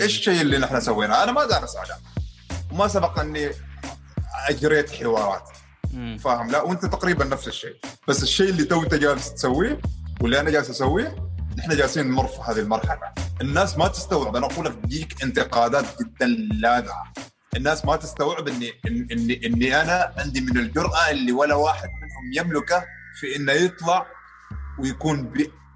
إيش الشيء اللي نحن سويناه؟ أنا ما دارس اعلام وما سبق إني أجريت حوارات. فاهم؟ لا وأنت تقريبا نفس الشيء. بس الشيء اللي تو أنت جالس تسويه واللي أنا جالس أسويه إحنا جالسين نمر في هذه المرحلة. الناس ما تستوعب أنا أقول لك تجيك انتقادات جدا لاذعه الناس ما تستوعب اني اني إني أنا عندي من الجرأة اللي ولا واحد منهم يملكه في إنه يطلع ويكون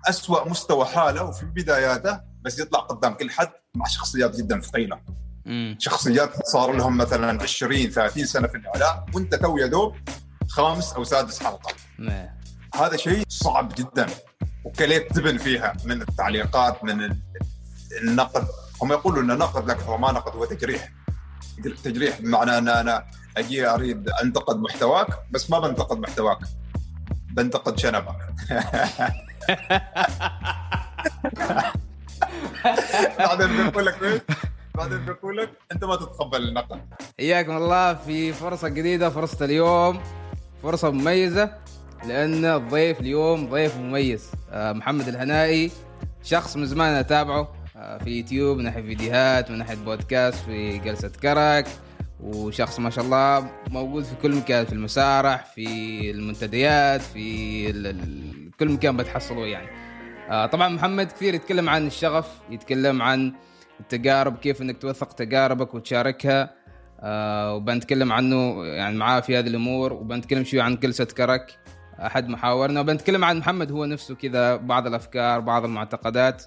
بأسوأ مستوى حاله وفي بداياته بس يطلع قدام كل حد مع شخصيات جدا ثقيلة. شخصيات صار لهم مثلا 20 30 سنة في الإعلام وأنت تو يا دوب خامس أو سادس حلقة. نعم. هذا شيء صعب جدا وكليت تبن فيها من التعليقات من ال- النقد. هم يقولوا انه نقد لكن هو ما نقد هو تجريح. تجريح بمعنى أن أنا أجي أريد أنتقد محتواك بس ما بنتقد محتواك. بنتقد شنبك. بعدين بيقول لك إيش؟ بعدين بيقول لك أنت ما تتقبل النقد. حياكم الله في فرصة جديدة فرصة اليوم. فرصة مميزة لأن الضيف اليوم ضيف مميز. آه، محمد الهنائي شخص من زمان أتابعه. آه، في يوتيوب من ناحية فيديوهات من ناحية بودكاست في جلسة كرك. وشخص ما شاء الله موجود في كل مكان في المسارح في المنتديات في كل مكان بتحصلوه يعني. طبعا محمد كثير يتكلم عن الشغف يتكلم عن التجارب كيف إنك توثق تجاربك وتشاركها. آه وبنتكلم عنه يعني معاه في هذه الأمور وبنتكلم شوي عن جلسة كرك أحد محاورنا. وبنتكلم عن محمد هو نفسه كذا بعض الأفكار بعض المعتقدات.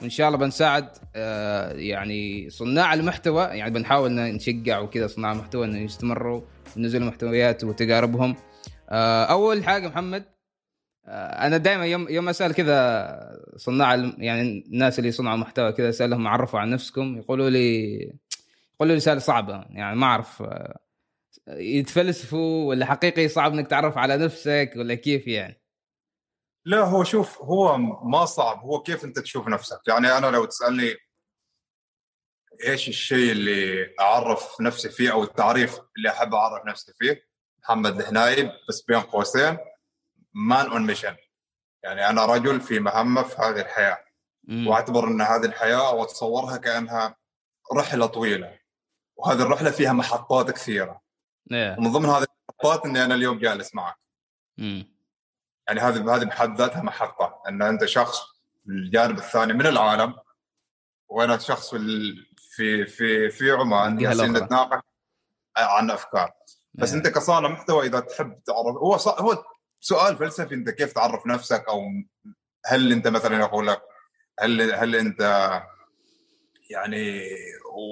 وإن شاء الله بنساعد آه يعني صناع المحتوى. يعني بنحاول نشجع وكذا صناع المحتوى إنه يستمروا ينزلوا محتويات وتجاربهم. آه أول حاجة محمد آه أنا دائما يوم يوم أسأل كذا صناع يعني الناس اللي يصنعوا محتوى كذا أسألهم عرفوا عن نفسكم يقولوا لي يقولوا لي رسالة صعبة يعني ما أعرف آه، يتفلسفوا ولا حقيقي صعب إنك تعرف على نفسك ولا كيف يعني؟ لا هو شوف هو ما صعب هو كيف أنت تشوف نفسك؟ يعني أنا لو تسألني إيش الشيء اللي أعرف نفسي فيه أو التعريف اللي أحب أعرف نفسي فيه محمد الهنايب بس بين قوسين man on mission يعني أنا رجل في مهمة في هذه الحياة مم. وأعتبر إن هذه الحياة أو اتصورها كأنها رحلة طويلة وهذه الرحلة فيها محطات كثيرة إيه. ومن ضمن هذه المحطات إني أنا اليوم جالس معك مم. يعني هذه هذه بحد ذاتها محطة إن أنت شخص في الجانب الثاني من العالم وأنا شخص في في في عمان. نتناقش عن أفكار بس إيه. أنت كصانع محتوى إذا تحب تعرف هو ص... هو سؤال فلسفي أنت كيف تعرف نفسك؟ أو هل أنت مثلا يقول لك هل هل أنت يعني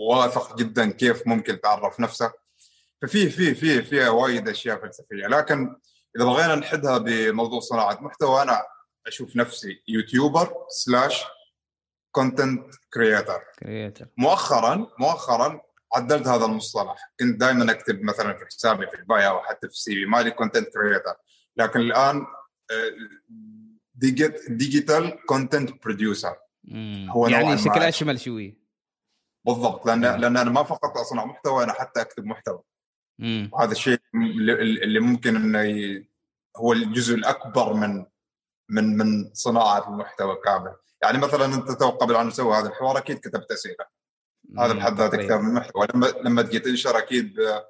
واثق جدا كيف ممكن تعرف نفسك؟ ففي في في في وايد أشياء فلسفية. لكن إذا بغينا نحدها بموضوع صناعة محتوى أنا أشوف نفسي YouTuber slash content creator مؤخرا مؤخرا عدلت هذا المصطلح. كنت دائما أكتب مثلا في حسابي في ال bio أو حتى في ال CV مالي content creator لكن الآن digital content producer هو يعني شكلها أشبه. أشمل شوي بالضبط لأن لأن أنا ما فقط اصنع محتوى أنا حتى أكتب محتوى مم. وهذا الشيء اللي ممكن إنه ي... هو الجزء الأكبر من من من صناعة المحتوى كامل يعني مثلا أنت تو قبل ان نسوي هذا الحوار أكيد كتبت أسئلة هذا مم. بحد ذاته. كتابة من المحتوى لما لما تجي تنشر أكيد ب-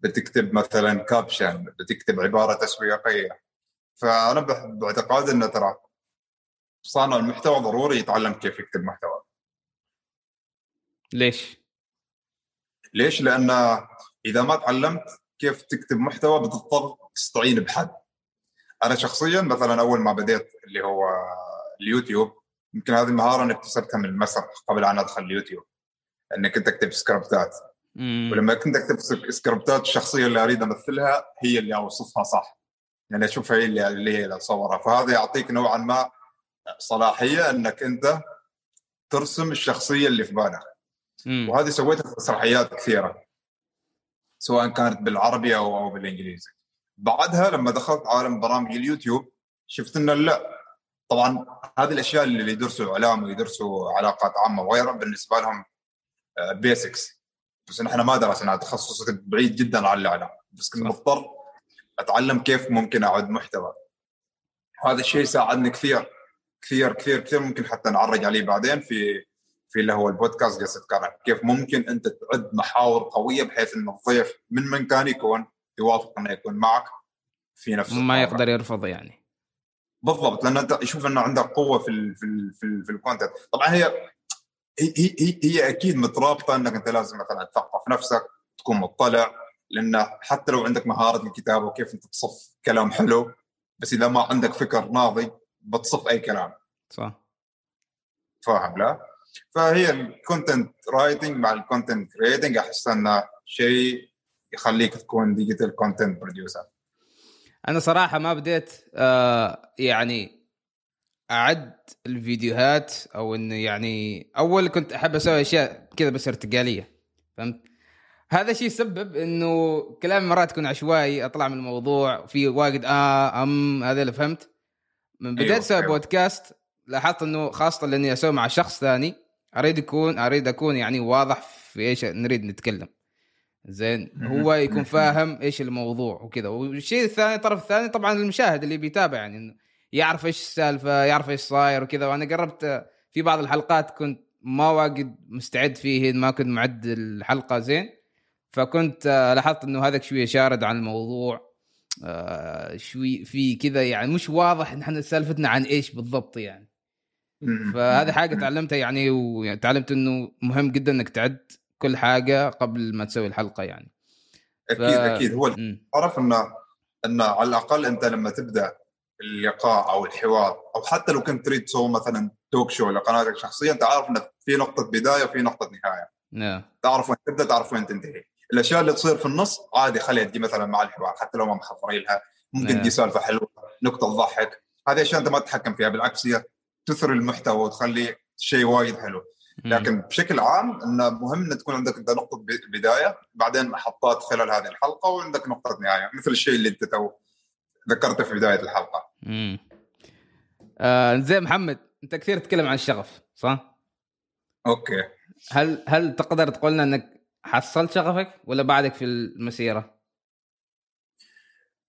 بتكتب مثلا caption بتكتب عبارة تسويقية فأنا باعتقادي إنه ترى صانع المحتوى ضروري يتعلم كيف يكتب محتوى ليش؟ ليش؟ لأن إذا ما تعلمت كيف تكتب محتوى بتضطر تستعين بحد. أنا شخصيا مثلا أول ما بديت اللي هو اليوتيوب يمكن هذه المهارة أنا اكتسبتها من المسرح قبل أن أدخل اليوتيوب. إني كنت أكتب سكريبتات مم. ولما كنت أكتب سك- سكريبتات الشخصية اللي أريد أمثلها هي اللي أوصفها صح. يعني اشوفها هي اللي اللي هي اللي اصورها فهذا يعطيك نوعا ما صلاحية أنك أنت ترسم الشخصية اللي في بالك. وهذه سويتها في مسرحيات كثيرة سواء كانت بالعربي أو أو بالإنجليزي بعدها لما دخلت عالم برامج اليوتيوب شفت إنه لا طبعا هذه الأشياء اللي يدرسوا إعلام ويدرسوا علاقات عامة وغيرها بالنسبة لهم بيسكس بس نحن ما درسنا تخصص بعيد جدا عن الإعلام. بس كنت. مضطر أتعلم كيف ممكن أعد محتوى. هذا الشيء ساعدني كثير كثير كثير كثير. ممكن حتى نعرج عليه بعدين في في اللي هو البودكاست جلسه كرك كيف ممكن أنت تعد محاور قوية بحيث إن الضيف من من كان يكون يوافق إنه يكون معك في نفس ما. يقدر يرفض يعني. بالضبط لأن أنت يشوف إنه عندك قوة في ال في ال في, ال في الكونتنت طبعا هي هي هي, هي أكيد مترابطة إنك أنت لازم مثلا تثقف نفسك تكون مطلع لأن حتى لو عندك مهارة الكتابة وكيف أنت تصف كلام حلو بس إذا ما عندك فكر ناضج بتصف أي كلام. صح. فاهم لا؟ فهي ال content writing مع ال content creating أحس إنه شيء يخليك تكون digital content producer أنا صراحة ما بديت آه يعني أعد الفيديوهات أو انه يعني أول كنت أحب أسوي أشياء كذا بس ارتجالية فهمت هذا الشيء سبب إنه كلامي مرات يكون عشوائي أطلع من الموضوع في واجد آه أم هذا اللي فهمت من بديت أيوة، أسوي أيوة. بودكاست لاحظت إنه خاصة لاني أسوي مع شخص ثاني أريد يكون أريد أكون يعني واضح في إيش نريد نتكلم زين. هو يكون. فاهم إيش الموضوع وكذا والشيء الثاني الطرف الثاني طبعا المشاهد اللي بيتابع يعني إنه يعرف إيش السالفة يعرف إيش صاير وكذا. وأنا قربت في بعض الحلقات كنت ما واجد مستعد فيه ما كنت معد الحلقة زين. فكنت آه، لاحظت إنه هذاك شوية شارد عن الموضوع آه، شوي في كذا يعني مش واضح نحن سالفتنا عن إيش بالضبط يعني. فهذه حاجة تعلمتها يعني وتعلمت إنه مهم جدا إنك تعد كل حاجة قبل ما تسوي الحلقة يعني. أكيد أكيد. هو. تعرف إنه إنه على الأقل أنت لما تبدأ اللقاء أو الحوار أو حتى لو كنت تريد تسوي مثلا توك شو لقناتك الشخصيه انت عارف انه في نقطة بداية وفي نقطة نهاية. نعم. تعرف وين تبدأ تعرف وين تنتهي. الأشياء اللي تصير في النص عادي خليها تجي مثلا مع الحوار حتى لو ما محضرين لها ممكن نعم. تجي سالفة حلوة نقطة تضحك هذه أشياء أنت ما تتحكم فيها بالعكس هي تثري المحتوى وتخلي شيء وايد حلو. لكن بشكل عام انه مهم إن تكون عندك أنت نقطة بداية بعدين محطات خلال هذه الحلقة وعندك نقطة نهاية مثل الشيء اللي أنت تو ذكرته في بداية الحلقة امم آه محمد أنت كثير تتكلم عن الشغف صح؟ أوكي هل هل تقدر تقول لنا إنك حصلت شغفك ولا بعدك في المسيرة؟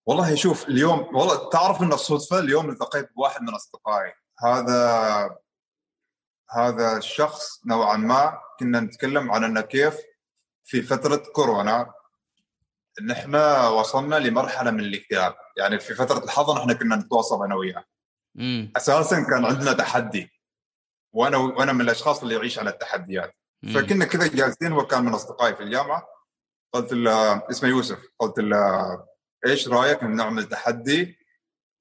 والله شوف اليوم والله تعرف إن الصدفة اليوم التقيت بواحد من أصدقائي هذا هذا الشخص نوعا ما كنا نتكلم عن إنه كيف في فترة كورونا ان إحنا وصلنا لمرحلة من الاكتئاب. يعني في فترة الحظر إحنا كنا نتواصل أنا وياه. أساسا كان عندنا تحدي. وأنا وأنا من الأشخاص اللي يعيش على التحديات. فكنا كذا جالسين هو كان من أصدقائي في الجامعة. قلت له اسمه يوسف. قلت له إيش رأيك نعمل تحدي؟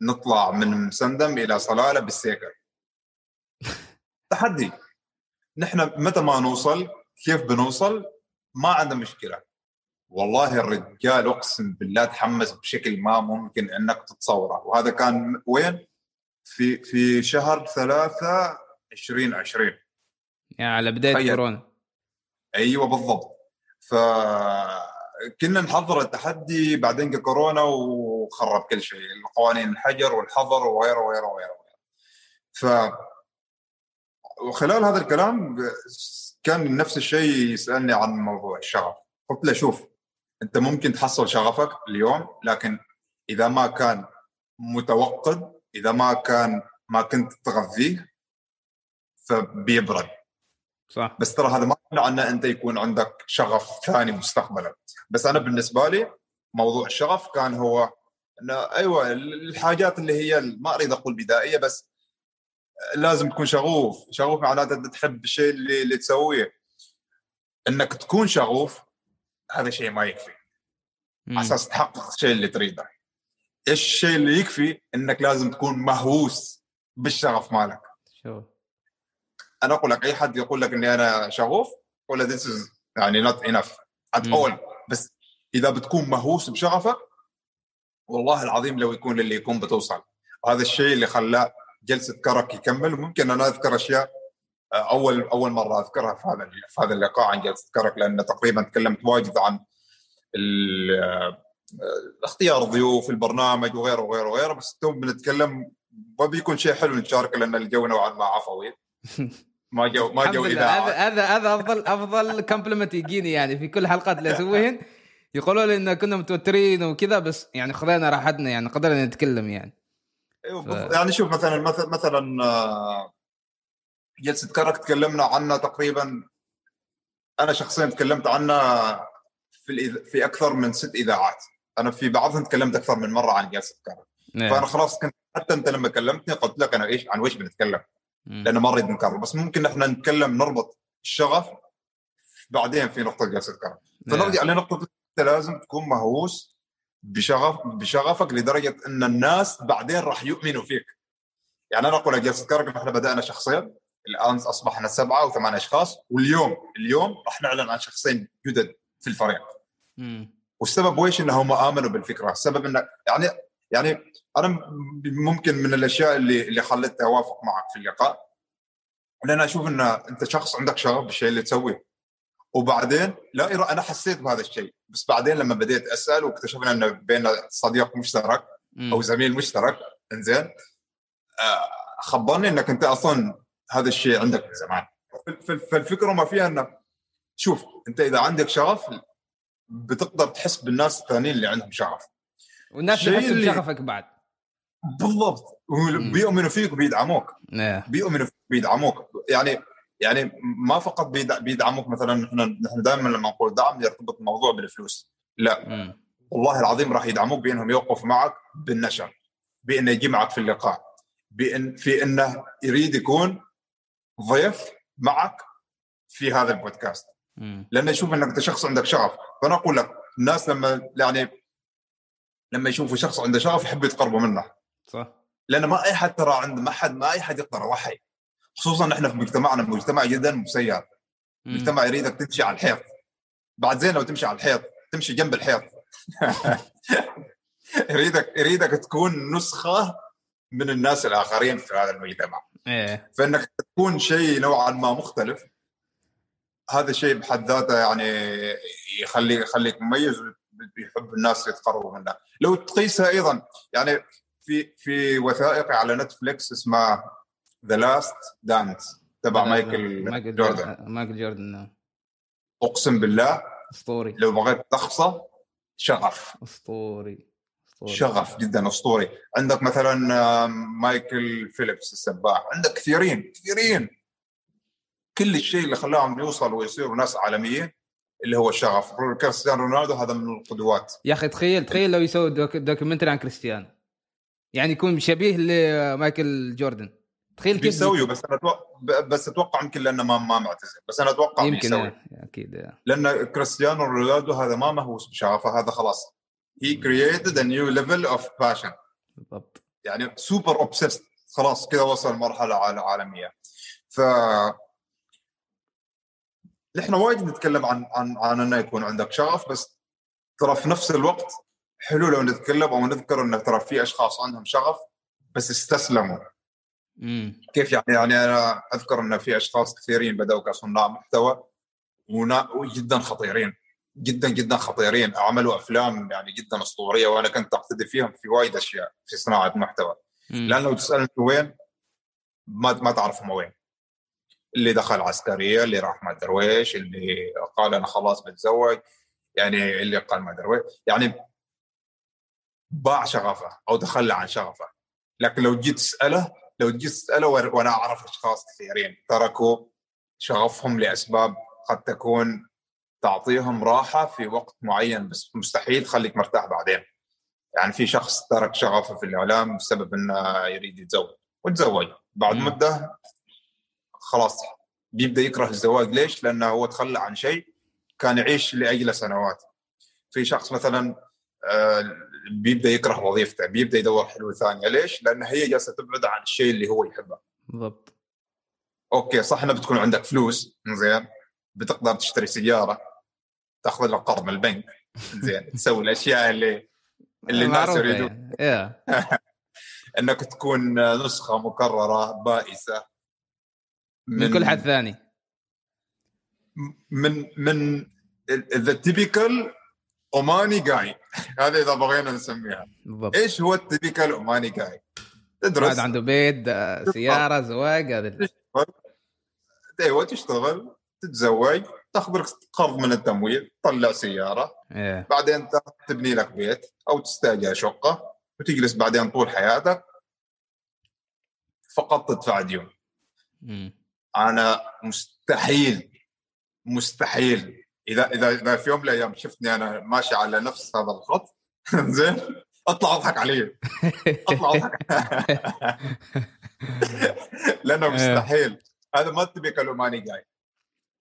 نطلع من مسندم إلى صلالة بالسيكل. تحدي. نحن متى ما نوصل؟ كيف بنوصل؟ ما عندنا مشكلة. والله الرجال اقسم بالله تحمس بشكل ما ممكن انك تتصوره. وهذا كان وين؟ في في شهر ثلاثة 2020 يعني على بداية تخيل. كورونا. أيوه بالضبط. فكنا نحضر التحدي بعدين كورونا وخرب كل شيء. القوانين الحجر والحظر وغيره وغيره وغيره. ف وخلال هذا الكلام كان نفس الشيء يسألني عن موضوع الشغف. قلت له شوف أنت ممكن تحصل شغفك اليوم لكن إذا ما كان متوقد إذا ما كان ما كنت تغذيه فبيبرد. صح. بس ترى هذا ما يمنع ان أنت يكون عندك شغف ثاني مستقبلا. بس أنا بالنسبة لي موضوع الشغف كان هو إنه أيوه الحاجات اللي هي ما أريد أقول بدائية بس لازم تكون شغوف. شغوف معناته أنت تحب الشيء اللي, اللي تسويه. إنك تكون شغوف هذا شيء ما يكفي. على أساس تحقق الشيء اللي تريده. إيش الشيء اللي يكفي إنك لازم تكون مهووس بالشغف مالك. شوف. أنا أقول لك أي حد يقول لك إني أنا شغوف ولا this is يعني not enough ات. اول بس إذا بتكون مهووس بشغفك والله العظيم لو يكون اللي يكون بتوصل. وهذا الشيء اللي خلاه جلسة كرك يكمل وممكن أنا أذكر أشياء اول أول مرة أذكرها في هذا في هذا اللقاء عن جلسه كرك لأن تقريبا تكلمت واجد عن اختيار ضيوف البرنامج وغيره وغيره وغيره بس تو بنتكلم وبيكون شيء حلو نشاركه لأن الجو نوعا ما عفوي. ما جو ما جو هذا إذاعة. هذا هذا افضل أفضل compliment يجيني يعني في كل الحلقات اللي أسويهن. يقولوا لي إن كنا متوترين وكذا بس يعني خذينا راحتنا يعني قدرنا نتكلم يعني. ف- بالضبط. يعني شوف مثلا مثلا مثلا آه، جلسة كرك تكلمنا عنها تقريبا. أنا شخصيا تكلمت عنها في الإذ... في أكثر من ست إذاعات. أنا في بعضهم تكلمت أكثر من مرة عن جلسة كرك. إيه. فأنا خلاص كنت حتى أنت لما كلمتني قلت لك أنا إيش عن وش بنتكلم. لأنه ما نريد نكرر. بس ممكن إحنا نتكلم نربط الشغف بعدين في نقطة جلسة كرم فنرجع لنقطة أنت لازم تكون مهووس بشغف بشغفك لدرجة إن الناس بعدين راح يؤمنوا فيك. يعني أنا أقول لك جلسة كرم إحنا بدأنا شخصين الآن أصبحنا سبعة أو ثمان أشخاص واليوم اليوم راح نعلن عن شخصين جدد في الفريق. مم. والسبب ويش انهم آمنوا بالفكرة. السبب انه يعني يعني أنا ممكن من الأشياء اللي اللي خلتني أوافق معك في اللقاء. ان أنا أشوف إن أنت شخص عندك شغف بالشيء اللي تسويه. وبعدين لا أنا حسيت بهذا الشيء. بس بعدين لما بديت أسأل واكتشفنا إن بيننا صديق مشترك. أو زميل مشترك إنزين آه، خبرني إنك أنت أصلا هذا الشيء عندك من زمان فال- فالفكرة ما فيها انه شوف أنت إذا عندك شغف بتقدر تحس بالناس الثانيين اللي عندهم شغف. والناس اللي- بشغفك بعد. بالضبط. بيؤمنوا فيك وبيدعموك. إيه. بيؤمنوا فيك بيدعموك يعني يعني ما فقط بيدع- بيدعموك مثلا إحنا نحن دائما لما نقول دعم يرتبط الموضوع بالفلوس. لا. مم. والله العظيم راح يدعموك بأنهم يوقفوا معك بالنشر بأنه يجي معك في اللقاء بان في أنه يريد يكون ضيف معك في هذا البودكاست. لأنه يشوف إنك أنت شخص عندك شغف. فأنا أقول لك الناس لما يعني لما يشوفوا شخص عنده شغف يحبوا يتقربوا منه. صح. لأن ما أي حد ترى عند ما حد ما أي حد يقدر يضحي خصوصا إحنا في مجتمعنا مجتمع جدا مسير. مجتمع يريدك تمشي على الحيط. بعد زين لو تمشي على الحيط تمشي جنب الحيط. يريدك يريدك تكون نسخة من الناس الآخرين في هذا المجتمع. إيه. فإنك تكون شيء نوعا ما مختلف هذا الشيء بحد ذاته يعني يخلي يخليك مميز ويحب الناس يتقربوا منه. لو تقيسها أيضا يعني في في وثائقي على نتفلكس اسمه The Last Dance تبع مايكل, مايكل جوردن. مايكل جوردن نعم. أقسم بالله أسطوري. لو بغيت تلخصه شغف. أسطوري. شغف جدا أسطوري. عندك مثلا مايكل فيليبس السباح. عندك كثيرين كثيرين. كل الشيء اللي خلاهم يوصلوا ويصيروا ناس عالميين اللي هو الشغف كريستيانو رونالدو هذا من القدوات. يا أخي تخيل تخيل لو يسوي doc- documentary عن كريستيانو. يعني يكون شبيه لمايكل جوردن. تخيل كيف بيسويه بس أنا أتوقع بس أتوقع يمكن لأنه ما ما معتزل. بس أنا أتوقع يمكن بيسوي. إيه، أكيد إيه. لأن كريستيانو رونالدو هذا ما مهووس بشغفه. هذا خلاص he created a new level of passion. بالضبط. يعني super obsessed خلاص كذا وصل مرحلة عال- عالمية. ف نحن وايد نتكلم عن عن عن إنه يكون عندك شغف بس ترى في نفس الوقت حلو لو نتكلم أو نذكر إنه ترى في أشخاص عندهم شغف بس استسلموا. امم كيف يعني؟ يعني أنا أذكر ان في أشخاص كثيرين بدأوا كصناع محتوى ونا- وجدا خطيرين. جدا جدا خطيرين عملوا أفلام يعني جدا أسطورية وأنا كنت أقتدي فيهم في وايد أشياء في صناعة محتوى. لأن لو تسألني وين ما ما تعرف هم وين. اللي دخل عسكرية اللي راح ما درويش اللي قال أنا خلاص بتزوج يعني اللي قال ما درويش يعني باع شغفه أو تخلى عن شغفه. لكن لو جيت تسأله لو جيت تسأله وأنا أعرف أشخاص كثيرين تركوا شغفهم لأسباب قد تكون تعطيهم راحة في وقت معين بس مستحيل تخليك مرتاح بعدين. يعني في شخص ترك شغفه في الإعلام بسبب إنه يريد يتزوج وتزوج. بعد. مدة خلاص بيبدأ يكره الزواج. ليش؟ لأنه هو تخلى عن شيء كان يعيش لاجله سنوات. في شخص مثلا آه، بيبدأ يكره وظيفته بيبدأ يدور حلول ثانية. ليش؟ لأن هي جالسة تبعد عن الشيء اللي هو يحبه. بالضبط. أوكي صح إنه بتكون عندك فلوس زين بتقدر تشتري سيارة تأخذ لك قرض من البنك. زين تسوي الأشياء اللي اللي الناس يريدون يعني. إيه. إنك تكون نسخة مكررة بائسة من كل حد ثاني. من من the typical Omani guy هذا إذا بغينا نسميها. بالضبط. إيش هو التيبيكال اوماني جاي؟ تدرس. عنده بيت آه، سياره زواج هذا أيوه تشتغل. تتزوج تاخذ لك قرض من التمويل تطلع سيارة. إيه. بعدين تبني لك بيت أو تستأجر شقة وتجلس بعدين طول حياتك. فقط تدفع ديون مم. أنا مستحيل مستحيل. إذا إذا إذا في يوم من الأيام شفتني أنا ماشي على نفس هذا الخط زين أطلع أضحك علي أطلع أضحك. لأنه مستحيل. هذا ما typical Omani guy.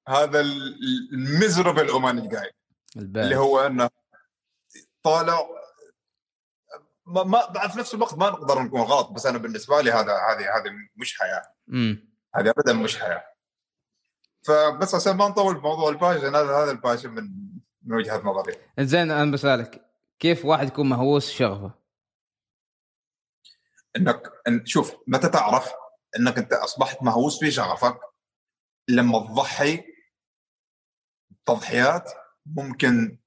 هذا المزربل Omani guy اللي هو إنه طالع ما, ما في نفس الوقت ما نقدر نكون غلط بس أنا بالنسبة لي هذا هذه هذه مش حياة. هذه ابدا مش حياة. فبس عشان ما نطول بموضوع ال passion هذا هذا ال passion من من وجهة نظري. زين أنا بسألك كيف واحد يكون مهووس شغفه؟ انك شوف متى تعرف إنك أنت أصبحت مهووس في شغفك؟ لما تضحي تضحيات ممكن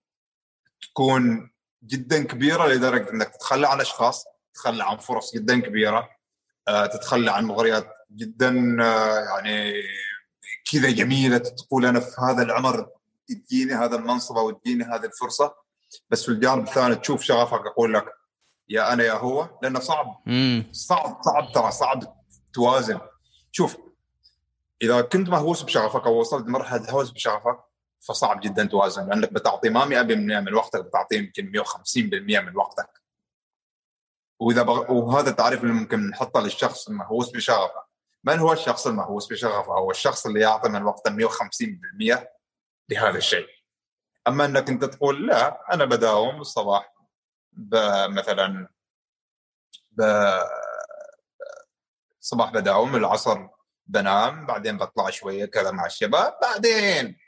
تكون جدا كبيرة لدرجة إنك تتخلى عن أشخاص تتخلى عن فرص جدا كبيرة آه، تتخلى عن مغريات جدا آه، يعني كذا جميلة تقول أنا في هذا العمر تديني هذا المنصب أو تديني هذه الفرصة. بس في الجانب الثاني تشوف شغفك أقول لك يا أنا يا هو لأنه صعب. صعب صعب ترى صعب توازن. شوف إذا كنت مهووس بشغفك أو وصلت لمرحلة هوس بشغفك فصعب جدا توازن لأنك بتعطي ما 100% من وقتك بتعطي يمكن 150% من وقتك. وإذا بغ... وهذا التعريف اللي ممكن نحطه للشخص المهووس بشغفه من هو الشخص المهووس بشغفه هو الشخص اللي يعطي من وقته 150% لهذا الشيء. أما إنك أنت تقول لا أنا بداوم الصباح مثلا ب... الصباح بداوم العصر بنام بعدين بطلع شوية كذا مع الشباب بعدين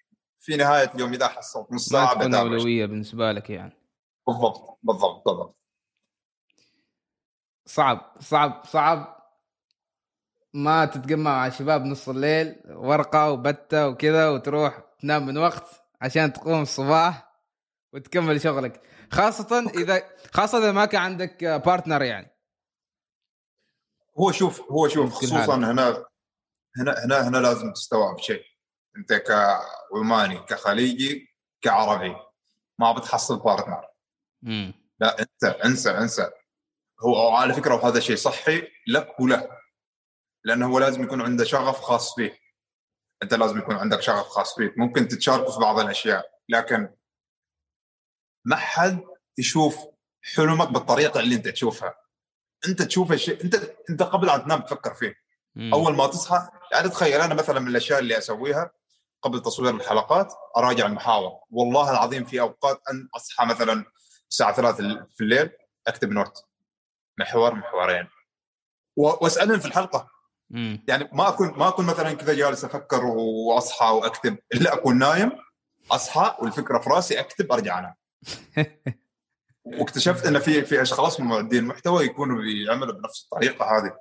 في نهاية اليوم إذا حصلت نص ساعة ما تكون أولوية بالنسبة لك يعني. بالضبط بالضبط بالضبط. صعب صعب صعب. ما تتجمع مع الشباب نص الليل ورقة وبتة وكذا وتروح تنام من وقت عشان تقوم الصباح وتكمل شغلك. خاصة إذا خاصة إذا ما كان عندك بارتنر يعني. هو شوف هو شوف خصوصا هنا هنا هنا هنا لازم تستوعب شيء. انت كعماني كخليجي كعربي. ما بتحصل بارتنر مم. لا انت انسى انسى. هو على فكرة وهذا شيء صحي لك وله. لأنه هو لازم يكون عنده شغف خاص فيه أنت لازم يكون عندك شغف خاص فيك. ممكن تتشاركوا في بعض الأشياء. لكن ما حد يشوف حلمك بالطريقة اللي أنت تشوفها. أنت تشوف الشيء أنت أنت قبل ان تنام تفكر فيه. مم. أول ما تصحى يعني تخيل أنا مثلا من الأشياء اللي أسويها. قبل تصوير الحلقات أراجع المحاور. والله العظيم في أوقات أن أصحى مثلا الساعة 3 في الليل أكتب نوت محور محورين. وأسألهم في الحلقة. مم. يعني ما أكون ما أكون مثلا كذا جالس أفكر وأصحى وأكتب. إلا أكون نايم أصحى والفكرة في رأسي أكتب أرجع أنام. واكتشفت إن في في أشخاص من معدين محتوى يكونوا بيعملوا بنفس الطريقة هذه.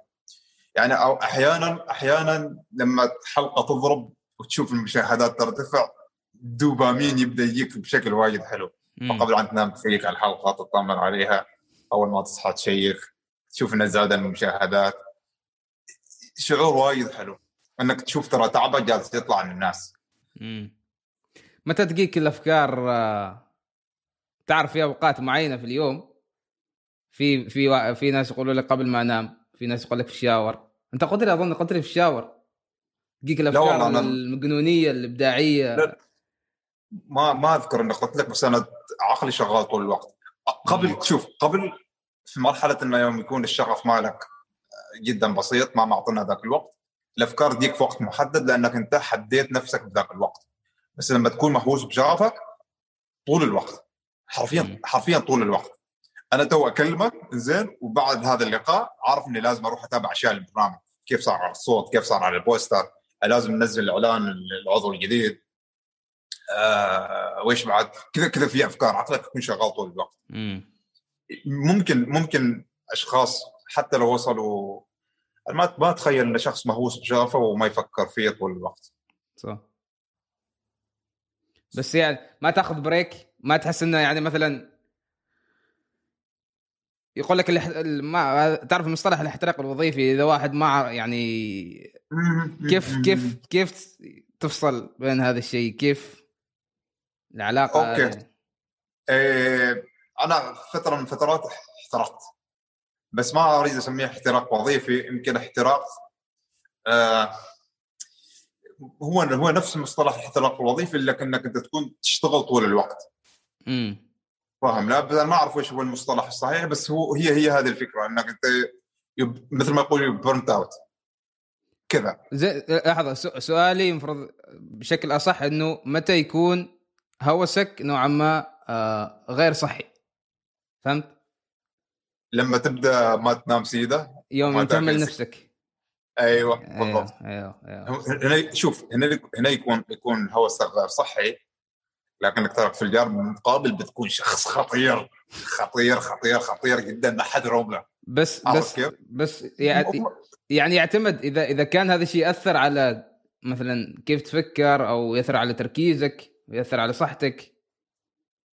يعني أو أحيانا أحيانا لما حلقه تضرب وتشوف المشاهدات ترتفع دوبامين يبدأ يجيك بشكل وايد حلو. فقبل ان تنام ت check على الحلقة تطمن عليها. أول ما تصحى ت check تشوف انها زاد المشاهدات. شعور وايد حلو. إنك تشوف ترى تعبك جالس يطلع من الناس. مم. متى تجيك الأفكار آه، تعرف في أوقات معينة في اليوم؟ في في في ناس يقولوا لك قبل ما انام في ناس يقول لك في الشاور. أنت قلت لي أظن قلت لي في الشاور. تجيك الأفكار. المجنونية الإبداعية. لا. ما ما أذكر إني قلت لك بس أنا عقلي شغال طول الوقت. قبل شوف قبل في مرحلة إنه يوم يكون الشغف مالك جدا بسيط ما معطينا ذاك الوقت الأفكار تجيك في وقت محدد لأنك أنت حديت نفسك بذاك الوقت. بس لما تكون مهووس بشغفك طول الوقت. حرفيا حرفيا طول الوقت. أنا تو أكلمك زين وبعد هذا اللقاء عارف إني لازم أروح أتابع أشياء البرنامج. كيف صار على الصوت كيف صار على البوستر لازم ننزل الإعلان العضو الجديد. آه ويش بعد؟ كذا كذا في أفكار. عقلك يكون شغال طول الوقت. ممكن ممكن أشخاص حتى لو وصلوا ما ما أتخيل إن شخص مهووس بشغفه وما يفكر فيه طول الوقت. صح. بس يعني ما تاخذ break؟ ما تحس إنه يعني مثلا يقول لك ما تعرف مصطلح الاحتراق الوظيفي؟ إذا واحد ما يعني كيف كيف كيف تفصل بين هذا الشيء؟ كيف العلاقة؟ أوكي. إيه أنا فترة من فترات احترقت بس ما أريد أسميه احتراق وظيفي يمكن احتراق آه هو هو نفس مصطلح الاحتراق الوظيفي لكنك أنت تكون تشتغل طول الوقت. امم فاهم؟ لا ما أعرف إيش هو المصطلح الصحيح بس هو هي هي هذه الفكرة إنك أنت مثل ما يقول burnt out كذا. زي لحظة سؤالي المفروض بشكل أصح إنه متى يكون هوسك نوعا ما آه غير صحي؟ فهمت؟ لما تبدأ ما تنام سيدة يوم تهمل تاكل نفسك. أيوه أيوه بالضبط. أيوه أيوه. هنا شوف هنا هنا يكون يكون هوسك غير صحي لكنك ترى في الجانب المقابل بتكون شخص خطير. خطير خطير خطير جدا ما حد روم له. بس بس كيف؟ بس يعني يعني يعتمد إذا إذا كان هذا الشيء يأثر على مثلا كيف تفكر أو يأثر على تركيزك وياثر على صحتك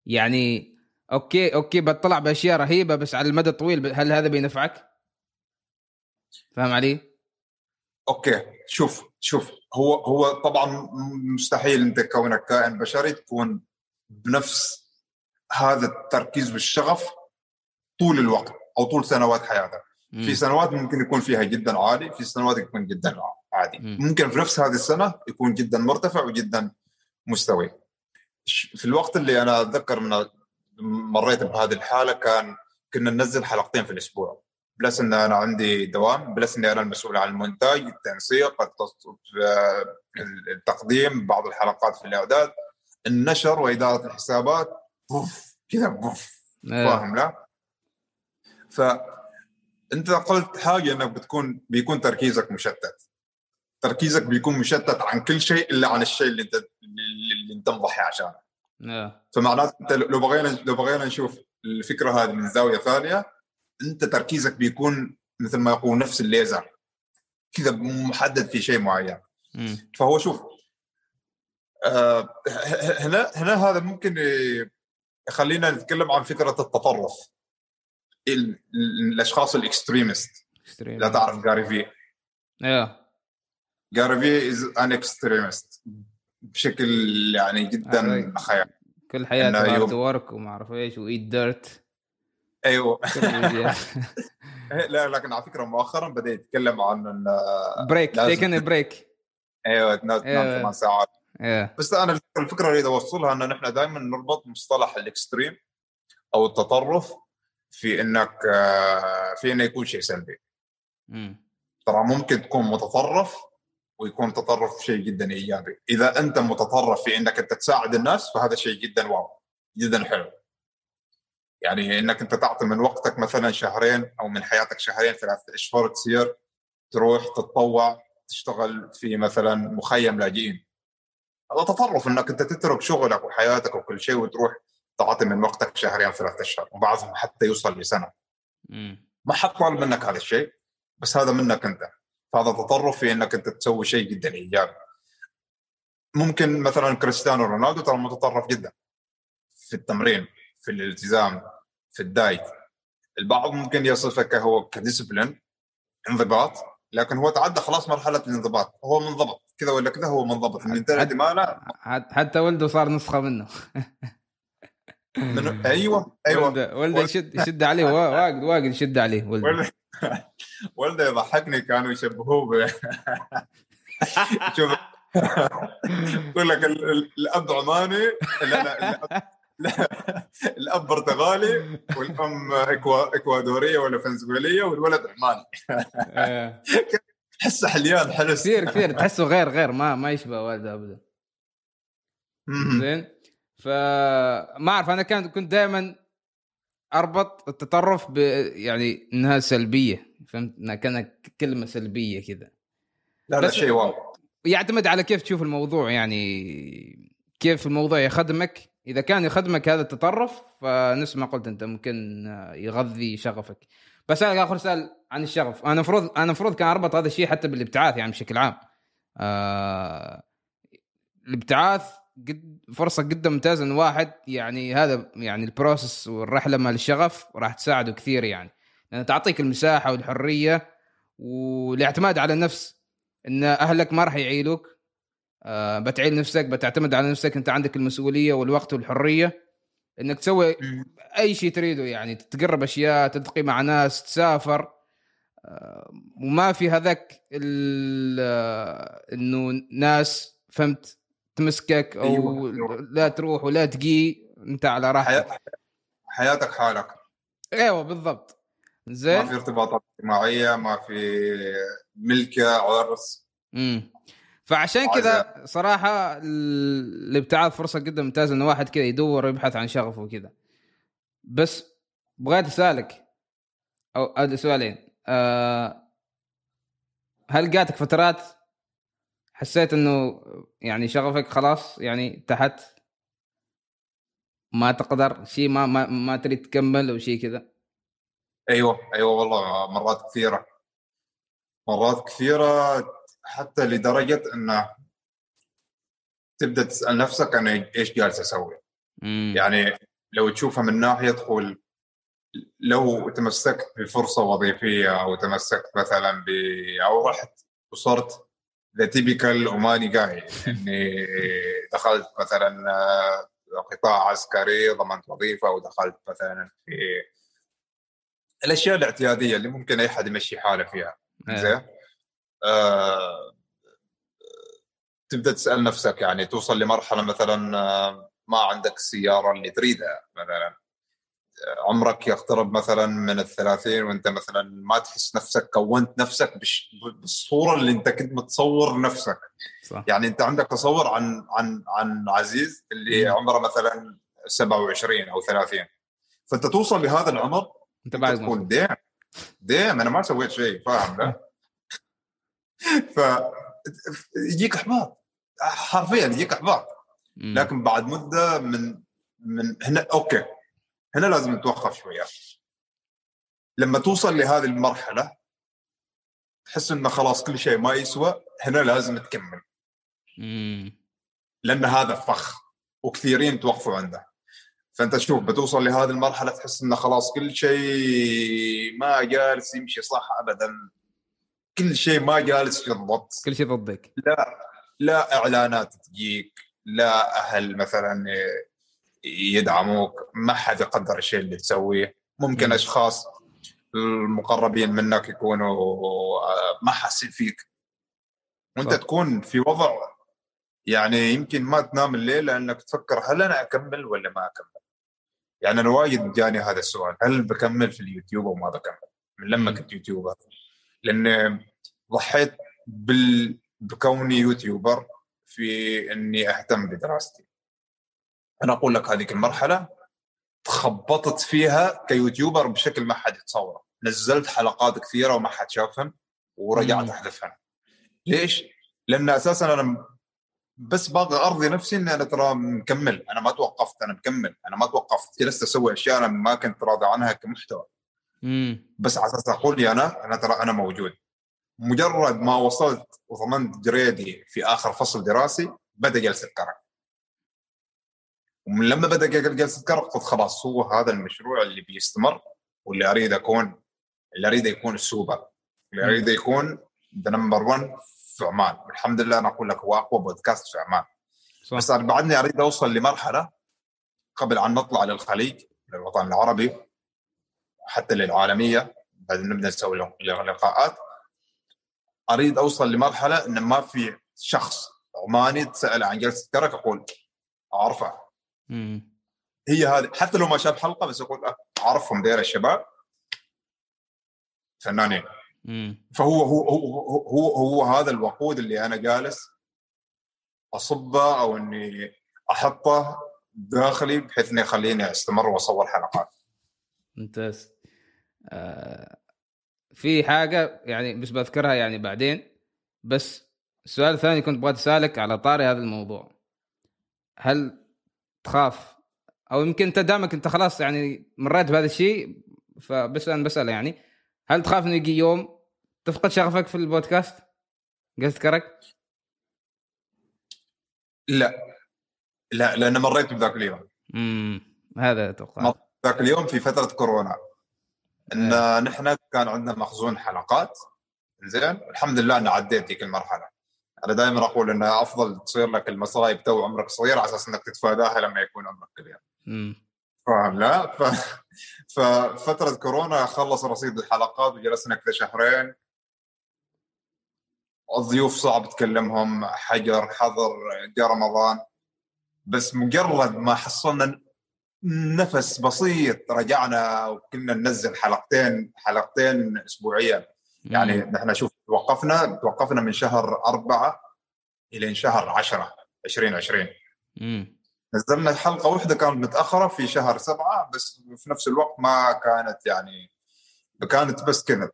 يعني okay okay بتطلع بأشياء رهيبة بس على المدى الطويل هل هذا بينفعك؟ فاهم علي؟ okay شوف شوف هو هو طبعا مستحيل أنت كونك كائن بشري تكون بنفس هذا التركيز والشغف طول الوقت أو طول سنوات حياتك. في سنوات ممكن يكون فيها جدا عالي في سنوات يكون جدا عادي. مم. ممكن في نفس هذه السنة يكون جدا مرتفع وجدا مستوي. في الوقت اللي أنا أتذكر من مريت بهذه الحالة كان كنا ننزل حلقتين في الأسبوع. plus إن أنا عندي دوام plus إني أنا المسؤول عن المونتاج التنسيق التقديم بعض الحلقات في الإعداد النشر وإدارة الحسابات. بوف كذا بوف إيه. فاهم لا؟ فانت قلت حاجة انك بتكون بيكون تركيزك مشتت. تركيزك بيكون مشتت عن كل شيء إلا عن الشيء اللي انت اللي انت مضحي عشانه. إيه. فمعناته انت لو بغينا لو بغينا نشوف الفكرة هذه من زاوية ثانية انت تركيزك بيكون مثل ما يقول نفس الليزر. كذا محدد في شيء معين. مم. فهو شوف آه، هنا هنا هذا ممكن يخلينا نتكلم عن فكرة التطرف. ال- ال- الأشخاص الإكستريمست. لا تعرف Gary Vee أيوه Gary Vee is an extremist بشكل يعني جدا. خيال. كل حياته hard work وما أعرف إيش و eat dirt أيوه. لا لكن على فكرة مؤخرا بدا يتكلم عن إن break taking break أيوه تنام. ثمان ساعات. بس أنا الفكرة اللي أوصلها ان نحن دائما نربط مصطلح ال extreme أو التطرف في إنك آه، في إنه يكون شيء سلبي. ترى ممكن تكون متطرف ويكون تطرف شيء جدا إيجابي. إذا أنت متطرف في إنك أنت تساعد الناس فهذا شيء جدا واو جدا حلو. يعني إنك أنت تعطي من وقتك مثلا شهرين أو من حياتك شهرين ثلاثة أشهر تصير تروح تتطوع تشتغل في مثلا مخيم لاجئين. هذا تطرف إنك أنت تترك شغلك وحياتك وكل شيء وتروح تعطي من وقتك شهرين ثلاثة أشهر وبعضهم حتى يوصل لسنة. مم. ما حد طالب منك هذا الشيء بس هذا منك أنت. فهذا تطرف في إنك أنت تسوي شيء جدا إيجابي. ممكن مثلا كريستيانو رونالدو ترى متطرف جدا. في التمرين في الالتزام في ال diet. البعض ممكن يصفه كهو ك discipline انضباط لكن هو تعدى خلاص مرحلة الانضباط. هو منضبط كذا ولا كذا هو منضبط. المنتاليتي ماله حت- حتى ولده صار نسخة منه. من... أيوه أيوه. ولده ولده يشد يشد عليه وا- واجد واجد يشد عليه ولده ولده يضحكني كانوا يشبهوه شوف. يقول لك ال- ال- الأب عماني لا لا الاب لا، الأب برتغالي والأم. إكوادورية ولا فنزويلية والولد عماني. تحسه حليان حلس. كثير كثير. تحسه غير غير. ما ما يشبه والده ابدا. زين؟ فما أعرف أنا كان كنت دائما أربط التطرف ب يعني إنها سلبية فهمت؟ إنها كانت كلمة سلبية كذا لا لا شيء واو يعتمد على كيف تشوف الموضوع يعني كيف الموضوع يخدمك. إذا كان يخدمك هذا التطرف فنفس ما قلت أنت ممكن يغذي شغفك. بس أنا آخر سؤال عن الشغف. أنا المفروض أنا المفروض كان أربط هذا الشيء حتى بالابتعاث يعني بشكل عام. آه الابتعاث قد فرصة جدا ممتازة إن واحد يعني هذا يعني البروسس والرحلة مال الشغف راح تساعده كثير يعني. لأن تعطيك المساحة والحرية والاعتماد على النفس. إن أهلك ما راح يعيلوك. آه بتعيل نفسك بتعتمد على نفسك. أنت عندك المسؤولية والوقت والحرية. إنك تسوي أي شيء تريده يعني. تتقرب أشياء تلتقي مع ناس تسافر. آه، وما في هذاك ال- آه، إنه ناس فهمت تمسكك أو أيوة،. لا تروح ولا تجي أنت على راحتك. حياتك حالك. أيوه بالضبط. ما زين في ارتباطات اجتماعية ما في ملكة عرس. امم فعشان كذا صراحة ال- الابتعاث فرصة جدا ممتازة انه واحد كذا يدور ويبحث عن شغفه وكذا. بس بغيت أسألك أو سؤالين. أه هل جاتك فترات حسيت إنه يعني شغفك خلاص يعني تحت ما تقدر شيء ما ما, ما تريد تكمل أو شيء كذا أيوه أيوه والله مرات كثيرة مرات كثيرة حتى لدرجة انه تبدأ تسأل نفسك أنا إيش جالس أسوي؟ مم. يعني لو تشوفها من ناحية تقول لو تمسكت بفرصة وظيفية أو تمسكت مثلا ب أو رحت وصرت ذا تيبيكال عماني جاي إني دخلت مثلا آه، قطاع عسكري ضمنت وظيفة أو دخلت مثلا في الأشياء الاعتيادية اللي ممكن أي حد يمشي حاله فيها. إيه. زين؟ آه تبدأ تسأل نفسك يعني توصل لمرحلة مثلا آه، ما عندك السياره اللي تريدها مثلا. عمرك يقترب مثلا من الثلاثين وأنت مثلا ما تحس نفسك كونت نفسك بش- بالصورة اللي أنت كنت متصور نفسك. صح. يعني أنت عندك تصور عن عن عن عزيز اللي. عمره مثلا 27 أو 30 فأنت توصل لهذا العمر أنت بعد تقول damn damn أنا ما سويت شيء. فاهم؟ لا. ف يجيك إحباط. حرفيا يجيك إحباط. لكن بعد مدة من من هنا okay. هنا لازم نتوقف شوية. لما توصل لهذه المرحلة تحس إنه خلاص كل شيء ما يسوى هنا لازم تكمل. لأن هذا فخ وكثيرين توقفوا عنده. فأنت تشوف بتوصل لهذه المرحلة تحس إنه خلاص كل شيء ما جالس يمشي صح ابدا. كل شيء ما جالس بالضبط كل شيء ضدك. لا إعلانات تجيك لا أهل مثلا يدعموك ما حد يقدر الشيء اللي تسويه ممكن مم. أشخاص المقربين منك يكونوا آه، ما حاسين فيك وأنت صح. تكون في وضع يعني يمكن ما تنام الليل لأنك تفكر هل أنا أكمل ولا ما أكمل؟ يعني أنا وايد جاني هذا السؤال هل بكمل في اليوتيوب أو ما بكمل؟ من لما. كنت يوتيوبر لأن ضحيت بال... بكوني يوتيوبر في إني أهتم بدراستي. أنا أقول لك هذيك المرحلة تخبطت فيها ك YouTuber بشكل ما حد يتصوره، نزلت حلقات كثيرة وما حد شافهم ورجعت مم. احذفهم. ليش؟ لأن أساسا أنا بس باغي أرضي نفسي إني أنا ترى مكمل، أنا ما توقفت أنا مكمل، أنا ما توقفت جلست أسوي أشياء أنا ما كنت راضي عنها كمحتوى. مم. بس على أساس أقول لي أنا أنا ترى أنا موجود مجرد ما وصلت وضمنت grade ي في آخر فصل دراسي بدأ جلسة كرك ومن لما بدأ جلسه كرك قلت خلاص هو هذا المشروع اللي بيستمر واللي أريد أكون اللي أريد يكون السوبر اللي. أريد يكون the number 1 في عمان. الحمد لله أنا أقول لك هو أقوى بودكاست في عمان. صح. بس أنا بعدني أريد أوصل لمرحلة قبل أن نطلع للخليج للوطن العربي حتى للعالمية بعد نبدأ نسوي لقاءات. أريد أوصل لمرحلة إن ما في شخص عماني تسأل عن جلسة كرك أقول أعرفه. مم. هي هذه حتى لو ما شاف حلقة بس أقول أه، أعرفهم دير الشباب فنانين. مم. فهو هو هو هو, هو, هو هذا الوقود اللي أنا جالس أصبه أو إني أحطه داخلي بحيث إنه يخليني أستمر وأصور حلقات. ممتاز. آه في حاجة يعني بس بذكرها يعني بعدين. بس السؤال الثاني كنت بغيت أسألك على طاري هذا الموضوع. هل تخاف. أو يمكن أنت دامك أنت خلاص يعني مريت بهذا الشيء فبس أنا بسال يعني. هل تخاف إنه يجي يوم تفقد شغفك في البودكاست؟ قلت كرك؟ لا. لا لأن مريت بذاك اليوم. امم هذا أتوقع. ذاك اليوم في فترة كورونا. إن نحن كان عندنا مخزون حلقات. زين؟ الحمد لله أنا عديت ذيك المرحلة. أنا دائما أقول ان أفضل تصير لك المصايب تو عمرك صغير على أساس إنك تتفاداها لما يكون عمرك كبير. فاهم؟ لا ف... ففتره كورونا خلص رصيد الحلقات وجلسنا كذا شهرين. الضيوف صعب تكلمهم حجر حظر جاء رمضان. بس مجرد ما حصلنا نفس بسيط رجعنا وكنا ننزل حلقتين حلقتين اسبوعيا. يعني نحن شوف توقفنا توقفنا من شهر أربعة إلى شهر عشرة 2020 امم نزلنا حلقة واحدة كانت متأخرة في شهر سبعة بس في نفس الوقت ما كانت يعني كانت بس كذا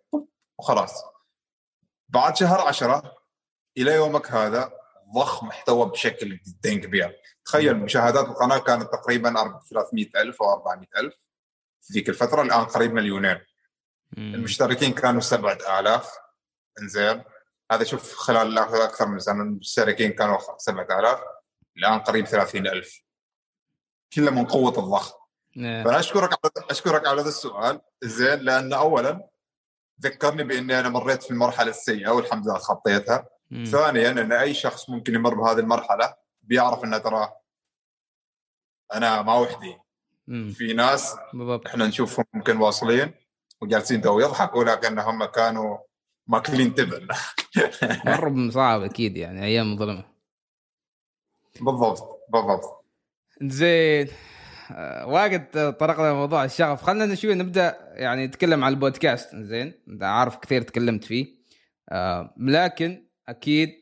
وخلاص. بعد شهر عشرة إلى يومك هذا ضخ محتوى بشكل جدا كبير. تخيل مشاهدات القناة كانت تقريبا 300 ألف أو 400 ألف في ذيك الفترة الآن قريب مليونين. المشتركين كانوا 7000 إنزين. هذا شوف خلال أكثر من سنه المشتركين كانوا 7000 الآن قريب 30000 كله من قوة الضغط إيه. فأنا أشكرك على أشكرك على هذا السؤال. زين لأن اولا ذكرني بإني أنا مريت في المرحلة السيئة والحمد لله خطيتها. مم. ثانيا إن أي شخص ممكن يمر بهذه المرحلة بيعرف إنه ترى أنا ما وحدي. مم. في ناس بالضبط. إحنا نشوفهم ممكن واصلين. وجالسين تو يضحكوا لكنهم كانوا ماكلين تبن. مرة صعب أكيد يعني أيام ظلمه بالضبط بالضبط. زين. آه، واجد طرقنا لموضوع الشغف. خلينا شوي نبدأ يعني نتكلم عن البودكاست. زين عارف كثير تكلمت فيه. آه، لكن أكيد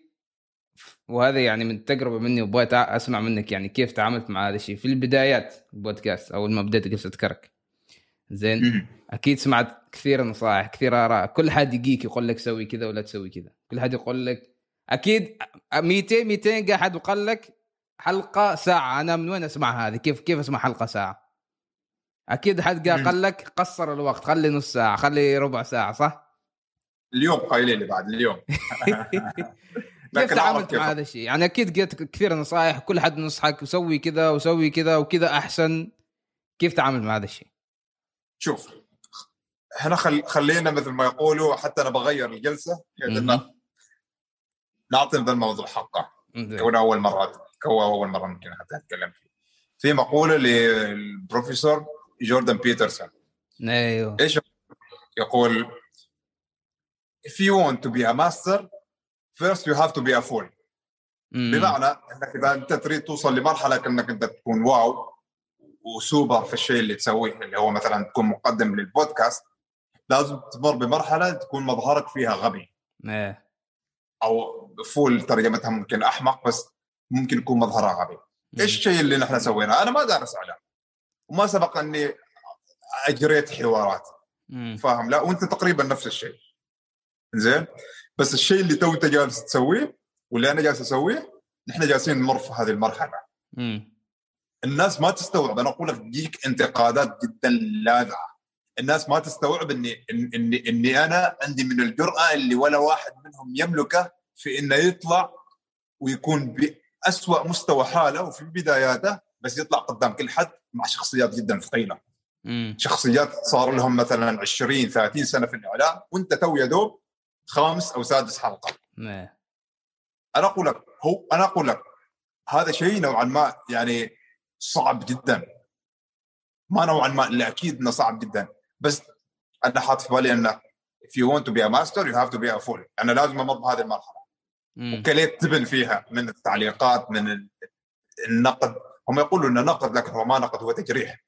وهذا يعني من تجربة مني وبغيت أسمع منك يعني كيف تعاملت مع هذا الشيء. في البدايات البودكاست أول ما بديت قصه كرك زين. أكيد سمعت كثير نصائح كثير آراء. كل حد يجيك يقول لك سوي كذا ولا تسوي كذا. كل حد يقول لك أكيد 200 200 جاء حد وقال لك حلقة ساعة. أنا من وين أسمع هذه؟ كيف كيف أسمع حلقة ساعة؟ أكيد حد. قال لك قصر الوقت خلي نص ساعة خلي ربع ساعة صح؟ اليوم قايلين لي بعد اليوم. كيف تعاملت. مع هذا الشيء؟ يعني أكيد جت كثير نصائح كل حد نصحك وسوي كذا وسوي كذا وكذا أحسن. كيف تعامل مع هذا الشيء؟ شوف هنا خل... خلينا مثل ما يقولوا حتى أنا بغير الجلسة. إنه نعطي ذا الموضوع حقه. كون أول مرة كون أول مرة ممكن حتى أتكلم فيه في مقولة للبروفيسور جوردن بيترسون أيوه إيش يقول if you want to be a master first you have to be a fool مم. بمعنى إنك إذا أنت تريد توصل لمرحلة إنك أنت تكون wow و super في الشيء اللي تسويه اللي هو مثلا تكون مقدم للبودكاست لازم تمر بمرحلة تكون مظهرك فيها غبي. إيه. أو fool ترجمتها ممكن أحمق بس ممكن يكون مظهرها غبي. إيش الشيء اللي نحن سويناه؟ أنا ما دارس أعلام. وما سبق إني أجريت حوارات. فاهم؟ لا وأنت تقريبا نفس الشيء. زين؟ بس الشيء اللي تو أنت جالس تسويه واللي أنا جالس أسويه نحن جالسين نمر في هذه المرحلة. مم. الناس ما تستوعب أنا أقول لك تجيك انتقادات جدا لاذعة. الناس ما تستوعب إني إني إني أنا عندي من الجرأة اللي ولا واحد منهم يملكه في إنه يطلع ويكون بأسوأ مستوى حاله وفي بداياته بس يطلع قدام كل حد مع شخصيات جدا ثقيلة. شخصيات صار لهم مثلا 20 30 سنة في الإعلام وأنت تو يا دوب خامس أو سادس حلقة. إيه أنا أقول لك هو أنا أقول لك هذا شيء نوعا ما يعني صعب جدا. ما نوعا ما لا أكيد إنه صعب جدا. بس أنا حاط في بالي إنه if you want to be a master you have to be a fool. أنا لازم أمر بهذه المرحلة. وكليت تبن فيها من التعليقات من ال- النقد. هم يقولوا انه نقد لكن هو ما نقد هو تجريح.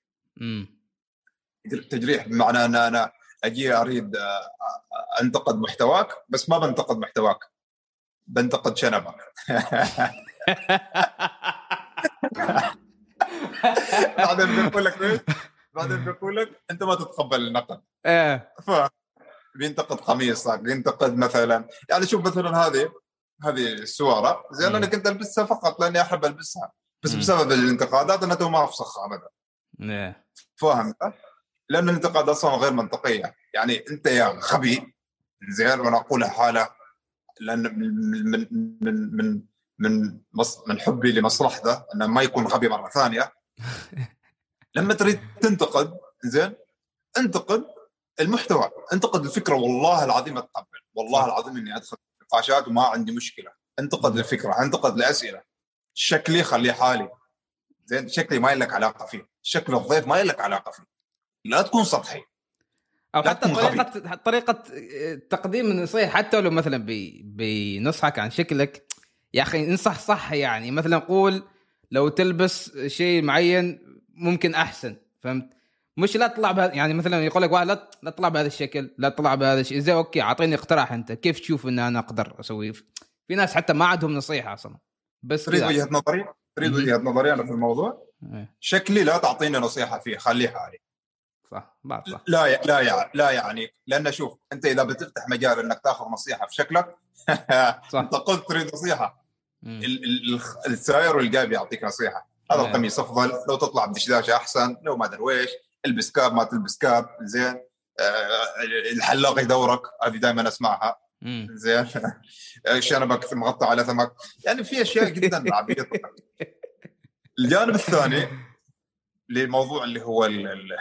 تجريح. بمعنى ان أنا أجي أريد آه، آه، أنتقد محتواك بس ما بنتقد محتواك. بنتقد شنبك. بعدين بيقول لك؟ بعدين بيقول لك أنت ما تتقبل النقد. إيه. ف بينتقد قميصك بينتقد مثلا يعني شوف مثلا هذه هذه السوارة زي. أنا كنت ألبسها فقط لأني أحب ألبسها. بس. بسبب الانتقادات أنا تو ما أفسخها ابدا. إيه. فاهم لأن الانتقاد أصلا غير منطقيه يعني أنت يا غبي زين وأنا أقولها حالة لأن من من من من من, من حبي لمصلحته أنه ما يكون غبي مرة ثانية. لما تريد تنتقد زين؟ انتقد المحتوى انتقد الفكرة والله العظيم أتقبل والله العظيم إني أدخل نقاشات وما عندي مشكلة. انتقد الفكرة انتقد الأسئلة. شكلي خليه حالي. زين؟ شكلي ما لك علاقة فيه. شكل الضيف ما لك علاقة فيه. لا تكون سطحي. أو حتى طريقة طريقة تقديم النصيحه حتى لو مثلا بي بينصحك عن شكلك يا أخي انصح صح يعني. مثلا قول لو تلبس شيء معين ممكن أحسن فهمت مش لا تطلع بهذا يعني مثلا يقول لك واحد لا لا تطلع بهذا الشكل لا تطلع بهذا الشيء زي أوكي أعطيني اقتراح أنت كيف تشوف إن أنا أقدر أسوي في ناس حتى ما عندهم نصيحة أصلا بس تريد. وجهة نظري تريد. وجهة نظري أنا في الموضوع إيه، شكلي لا تعطيني نصيحة فيه خليه حالي صح بعد صح لا ي... لا. لا يعني لأن شوف أنت إذا بتفتح مجال إنك تأخذ نصيحة في شكلك صح. أنت قلت تريد نصيحة الساير والجاي يعطيك نصيحة. هذا نعم. القميص أفضل. لو تطلع بدشداشه أحسن لو ما أدري ويش البس كاب ما تلبس كاب. زين. آه، الحلاق يدورك. هذه دائما أسمعها. زين. شنبك مغطى على ثمك. يعني في أشياء جدا عبيطة. الجانب الثاني للموضوع اللي هو ال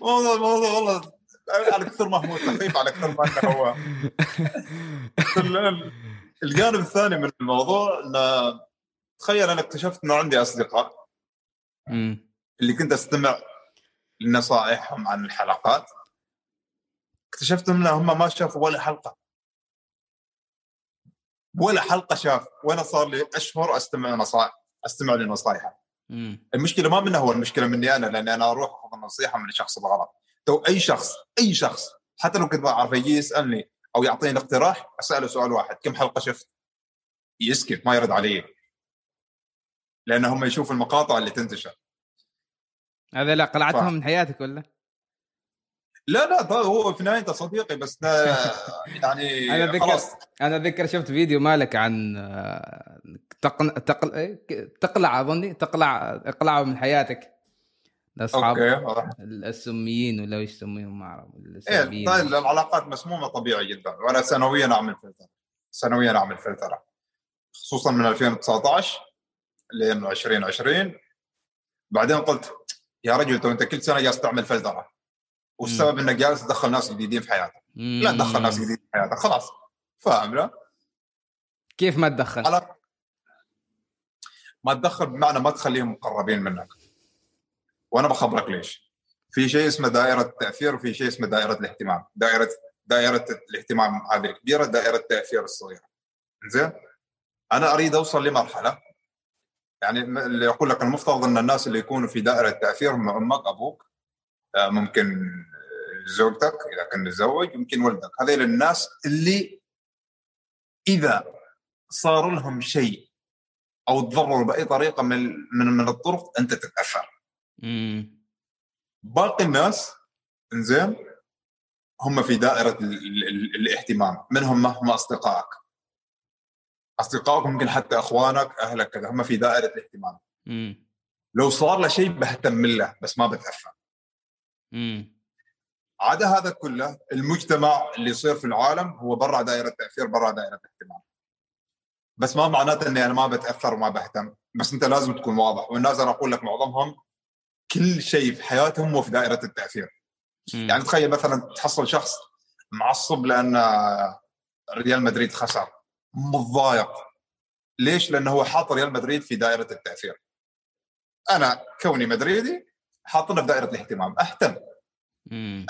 موضوع موضوع والله على كثر ما هو سخيف على كثر ما إنه هو. ال- الجانب الثاني من الموضوع إنه تخيل أنا اكتشفت إنه عندي أصدقاء. اللي كنت أستمع لنصائحهم عن الحلقات. اكتشفت انهم ما شافوا ولا حلقة. ولا حلقة شاف وأنا صار لي أشهر أستمع نصائح أستمع لنصائحه. المشكلة ما منه هو المشكلة مني أنا لأني أنا أروح أخذ النصيحة من الشخص الغلط تو أي شخص أي شخص حتى لو كنت ما اعرف يجي يسألني أو يعطيني اقتراح أسأله سؤال واحد كم حلقة شفت؟ يسكت ما يرد علي لأن هم يشوفوا المقاطع اللي تنتشر هذا لا قلعتهم صح. من حياتك ولا؟ لا لا هو في نهايته صديقي بس ده يعني أتذكر- خلاص أنا اتذكر شفت فيديو مالك عن آه، تقن... تقل... إيه؟ تقلع أظني تقلع اقلعه من حياتك الاصحاب. السميين ولا إيش يسميهم ما أعرف إيه. طيب العلاقات مسمومة طبيعي جدا وأنا سنويا أعمل فلتر سنويا أعمل فلترة خصوصا من 2019 لين 2020 بعدين قلت يا رجل تو أنت كل سنة جالس تعمل فلترة والسبب إنك جالس تدخل ناس جديدين في حياتك. لا تدخل ناس جديدين في حياتك خلاص فاهم لا؟ كيف ما تدخل؟ ما تدخل بمعنى ما تخليهم مقربين منك وأنا بخبرك ليش. في شيء اسمه دائرة التأثير وفي شيء اسمه دائرة الاهتمام. دائره دائرة الاهتمام هذه الكبيرة دائرة التأثير الصغيرة. زين أنا أريد أوصل لمرحلة يعني اللي يقول لك المفترض إن الناس اللي يكونوا في دائرة التأثير هم أمك أبوك آه، ممكن آه، زوجتك إذا كنت متزوج يمكن ولدك. هذيل الناس اللي إذا صار لهم شيء أو تضرروا بأي طريقة من من الطرق أنت تتأثر. باقي الناس إنزين هم في دائرة ال ال ال الاهتمام منهم هم أصدقائك. أصدقائك ممكن حتى أخوانك أهلك كذا هم في دائرة الاهتمام. مم. لو صار له شيء بهتم له بس ما مم. عدا هذا كله المجتمع اللي يصير في العالم هو برا دائرة التاثير برا دائرة الاهتمام بس ما معناته إني أنا ما بتأثر وما بهتم. بس أنت لازم تكون واضح. والناس أنا أقول لك معظمهم كل شيء في حياتهم هو في دائرة التأثير مم. يعني تخيل مثلا تحصل شخص معصب لأن ريال مدريد خسر متضايق ليش؟ لأنه هو حاط ريال مدريد في دائرة التأثير أنا كوني مدريدي حاطنا في دائرة الاهتمام أهتم.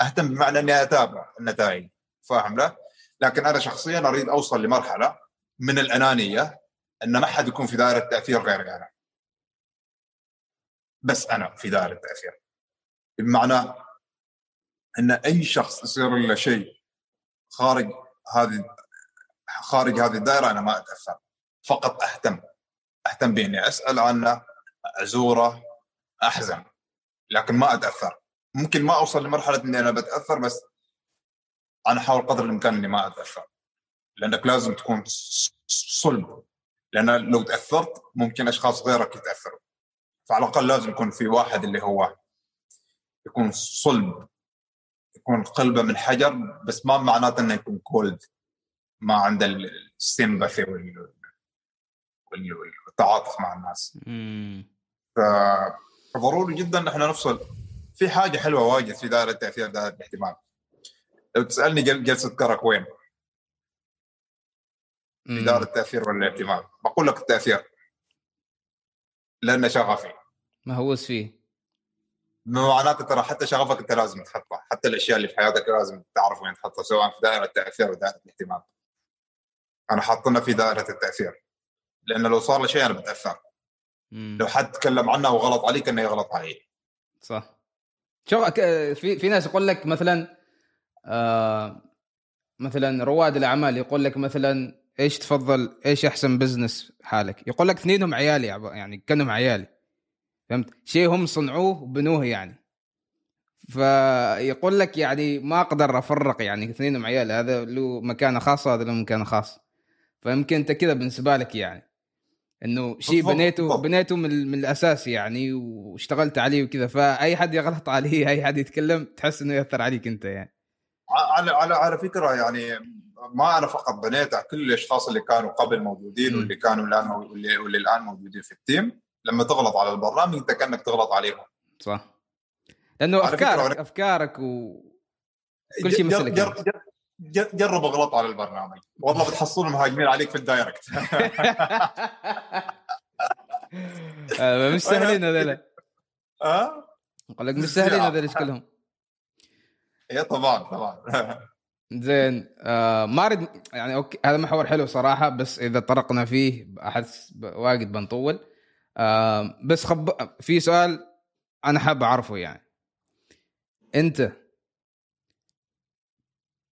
أهتم بمعنى إني أتابع النتائج فاهم لا؟ لكن أنا شخصيا أريد أوصل لمرحلة من الأنانية إن ما حد يكون في دائرة تأثير غيري أنا. بس أنا في دائره التأثير. بمعنى إن أي شخص يصير له شيء خارج هذه خارج هذه الدائرة أنا ما أتأثر. فقط أهتم. أهتم بإني أسأل عنه أزوره أحزن. لكن ما أتأثر. ممكن ما أوصل لمرحلة إني أنا بتأثر بس أنا احاول قدر الإمكان إني ما أتأثر. لأنك لازم تكون صلب. لأن لو تأثرت ممكن أشخاص غيرك يتأثروا. فعلى الأقل لازم يكون في واحد اللي هو يكون صلب يكون قلبه من حجر بس ما معناته إنه يكون كولد ما عنده السيمباثي وال- وال- والتعاطف مع الناس. فضروري جدا إن إحنا نفصل. في حاجة حلوة واجد في دائره التاثير دائرة الاهتمام لو تسألني جل- جلسة كرك وين؟ في دار التأثير والاهتمام بقول لك التأثير. لأنه شغفي. مهووس فيه. معناته ترى حتى شغفك أنت لازم تحطه حتى الأشياء اللي في حياتك لازم تعرف وين تحطها سواء في دائرة التأثير أو دائرة الاهتمام. أنا حاطنا في دائرة التأثير. لأنه لو صار لي شيء أنا بتأثر. مم. لو حد تكلم عنه وغلط علي كانه يغلط علي صح. شوف في في ناس يقول لك مثلا آه مثلا رواد الأعمال يقول لك مثلا إيش تفضل؟ إيش أحسن بزنس حالك؟ يقول لك اثنينهم عيالي يعني كأنهم عيالي. فهمت؟ شيء هم صنعوه وبنوه يعني. فيقول لك يعني ما أقدر أفرق يعني اثنينهم عيالي هذا له مكانة خاصة هذا له مكانة خاص فيمكن أنت كذا بالنسبة لك يعني. إنه شيء بنيته. بنيته من, من الأساس يعني واشتغلت عليه وكذا. فأي حد يغلط عليه أي حد يتكلم تحس إنه يأثر عليك أنت يعني. على على على فكرة يعني ما أنا فقط بنيتها كل الأشخاص اللي كانوا قبل موجودين. واللي كانوا الآن واللي, واللي الآن موجودين في التيم. لما تغلط على البرنامج أنت كأنك تغلط عليهم. صح. لأنه على افكارك أفكارك و كل شيء جر- مثلك جر- جر- جر- جرب اغلط على البرنامج. والله بتحصل مهاجمين عليك في ال direct. آه، مش سهلين هذول. ها؟ أقول لك مش سهلين هذول إيش كلهم. اي طبعا طبعا. زين. آه ما اريد يعني okay هذا محور حلو صراحة بس إذا طرقنا فيه أحس واجد بنطول. آه بس خب في سؤال أنا حاب أعرفه يعني. أنت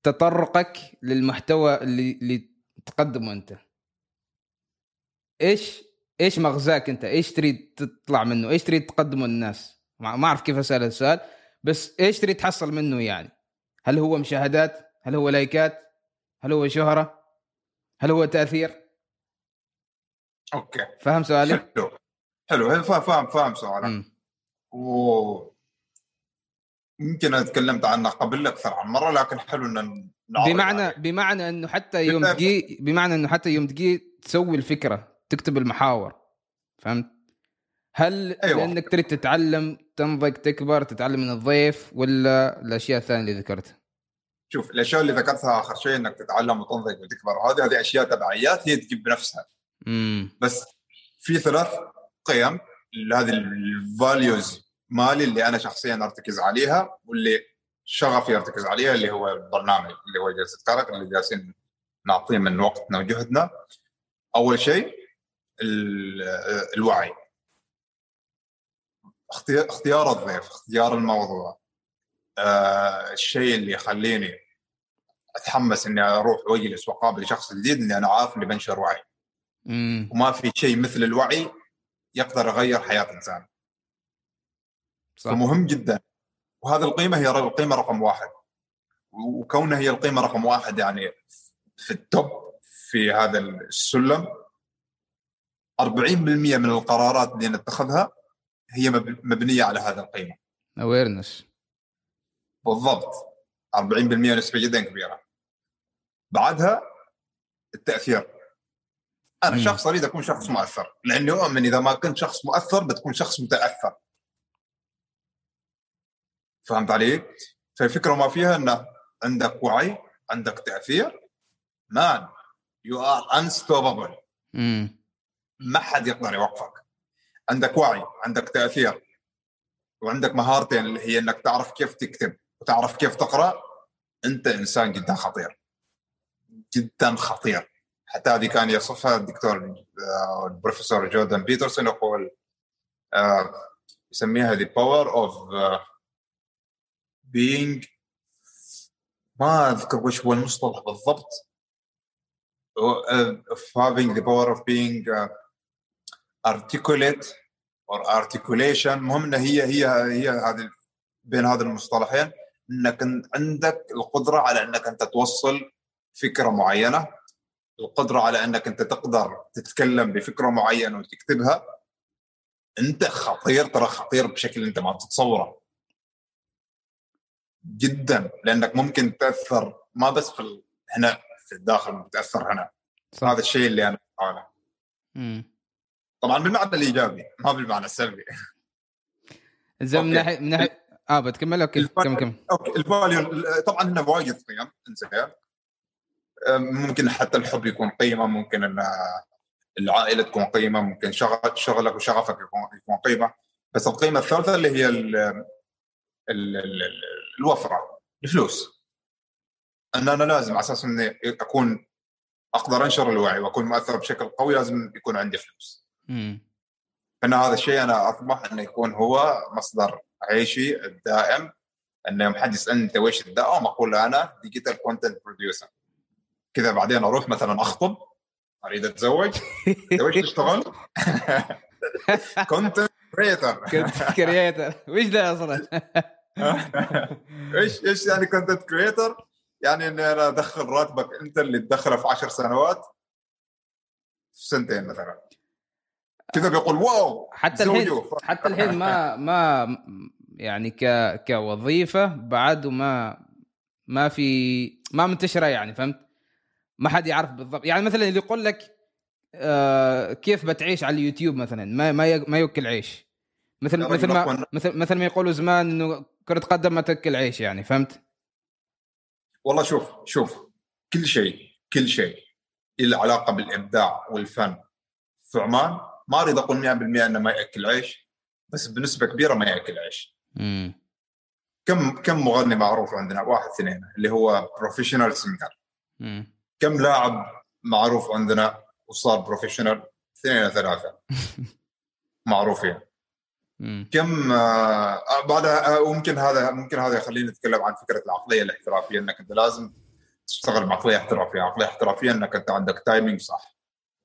تطرقك للمحتوى اللي اللي تقدمه أنت إيش إيش مغزاك أنت؟ إيش تريد تطلع منه؟ إيش تريد تقدمه للناس؟ ما أعرف كيف أسأل السؤال بس إيش تريد تحصل منه يعني؟ هل هو مشاهدات؟ هل هو لايكات هل هو شهرة هل هو تأثير أوكي فهم سؤالي حلو حلو فا- فاهم فاهم سؤالك. و يمكن أنا تكلمت عنه قبل أكثر عن مرة لكن حلو إن بمعنى عليه. بمعنى إنه حتى يوم. تجي بمعنى إنه حتى يوم تجي تسوي الفكرة تكتب المحاور فهمت؟ هل أيوة. لأنك تريد تتعلم تنضج تكبر تتعلم من الضيف ولا الأشياء الثانية اللي ذكرتها؟ شوف الأشياء اللي ذكرتها آخر شيء إنك تتعلم وتنضج وتكبر هذه هذه أشياء تبعيات هي تجيب بنفسها. امم بس في ثلاث قيم هذه الفاليوز مالي اللي أنا شخصيا أرتكز عليها واللي شغفي يرتكز عليها اللي هو البرنامج اللي هو جلسة كارك اللي جالسين نعطيه من وقتنا وجهدنا. أول شيء ال- الوعي. اختيار اختيار الضيف اختيار الموضوع. آه الشيء اللي يخليني أتحمس إني أروح وأجلس وأقابل شخص جديد اني أنا عارف إني بنشر وعي. امم وما في شيء مثل الوعي يقدر يغير حياة إنسان. صح. فمهم جدا. وهذه القيمة هي القيمة رقم واحد. وكونها هي القيمة رقم واحد يعني في التوب في هذا السلم. 40% من القرارات اللي نتخذها هي مب- مبنية على هذه القيمة. awareness بالضبط. 40% نسبة جدا كبيرة. بعدها التأثير. أنا مم. شخص أريد أكون شخص مؤثر لأني أؤمن إذا ما كنت شخص مؤثر بتكون شخص متأثر. فهمت علي؟ فالفكرة ما فيها إنه عندك وعي عندك تأثير. man you are unstoppable ما حد يقدر يوقفك. عندك وعي عندك تأثير. وعندك مهارتين اللي هي إنك تعرف كيف تكتب. وتعرف كيف تقرأ؟ أنت إنسان جدا خطير. جدا خطير. حتى هذه كان يصفها الدكتور آه، البروفيسور جوردن بيترسون يقول آه، يسميها the power of آه، being. ما أذكر وش هو المصطلح بالضبط. of having the power of being articulate or articulation. المهم هي هي هي هذه بين هذه المصطلحين. إنك عندك القدرة على إنك أنت توصل فكرة معينة القدرة على إنك أنت تقدر تتكلم بفكرة معينة وتكتبها أنت خطير ترى خطير بشكل أنت ما تتصوره جدا لأنك ممكن تأثر ما بس في ال... هنا في الداخل بتاثر هنا صح هذا الشيء اللي أنا. مم. طبعا بالمعنى الإيجابي ما بالمعنى السلبي زين من. ناحيه من ناحيه آه بتكمل. okay كم كم okay ال value طبعا هنا وايد قيم إنزين. ممكن حتى الحب يكون قيمة ممكن إن العائلة تكون قيمة ممكن شغل شغلك وشغفك يكون يكون قيمة. بس القيمة الثالثة اللي هي ال ال ال الوفرة الفلوس. إن أنا لازم على أساس إني أكون أقدر أنشر الوعي وأكون مؤثر بشكل قوي لازم يكون عندي فلوس. امم فان هذا الشيء أنا أطمح إنه يكون هو مصدر عيشي الدائم أنه يوم حد يسالني أنت ويش الدائم أقول أنا digital content producer كذا بعدين أروح مثلا أخطب أريد أتزوج أنت ويش تشتغل؟ content creator content creator وش ده أصلا؟ إيش إيش يعني content creator؟ يعني إني أنا أدخل راتبك أنت اللي تدخله في عشر سنوات في سنتين مثلا كذا بيقول wow حتى الحين. حتى الحين ما ما يعني ك كوظيفة بعد وما ما في ما منتشرة يعني فهمت؟ ما حد يعرف بالضبط يعني مثلا اللي يقول لك آه كيف بتعيش على اليوتيوب مثلا ما ما ما ياكل عيش مثل مثل ما. مثل مثل ما يقولوا زمان إنه كرة قدم ما تأكل عيش يعني فهمت؟ والله شوف شوف كل شيء كل شيء له علاقة بالإبداع والفن في عمان ما أريد أقول 100% إنه ما يأكل عيش بس بنسبة كبيرة ما يأكل عيش. امم كم كم مغني معروف عندنا؟ واحد اثنين اللي هو professional singer امم كم لاعب معروف عندنا وصار professional اثنين ثلاثة. معروفين. كم آه بعدها آه، ممكن هذا ممكن هذا يخلينا نتكلم عن فكرة العقلية الاحترافية إنك أنت لازم تشتغل بعقلية احترافية، عقلية احترافية إنك أنت عندك timing صح.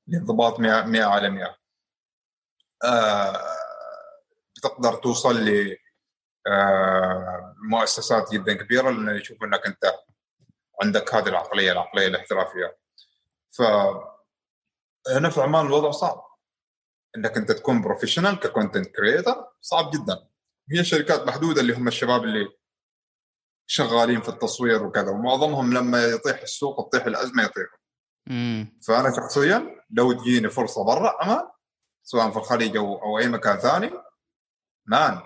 الانضباط 100 100 على 100 آه بتقدر توصل ل آه مؤسسات جدا كبيرة لأن يشوف إنك أنت عندك هذه العقلية العقلية الاحترافية. ف هنا في عمان الوضع صعب. إنك أنت تكون professional ك content creator صعب جدا. هي شركات محدودة اللي هم الشباب اللي شغالين في التصوير وكذا ومعظمهم لما يطيح السوق تطيح الأزمة يطيحوا. فأنا شخصيا لو تجيني فرصة برا عمان سواء في الخليج أو أو أي مكان ثاني. man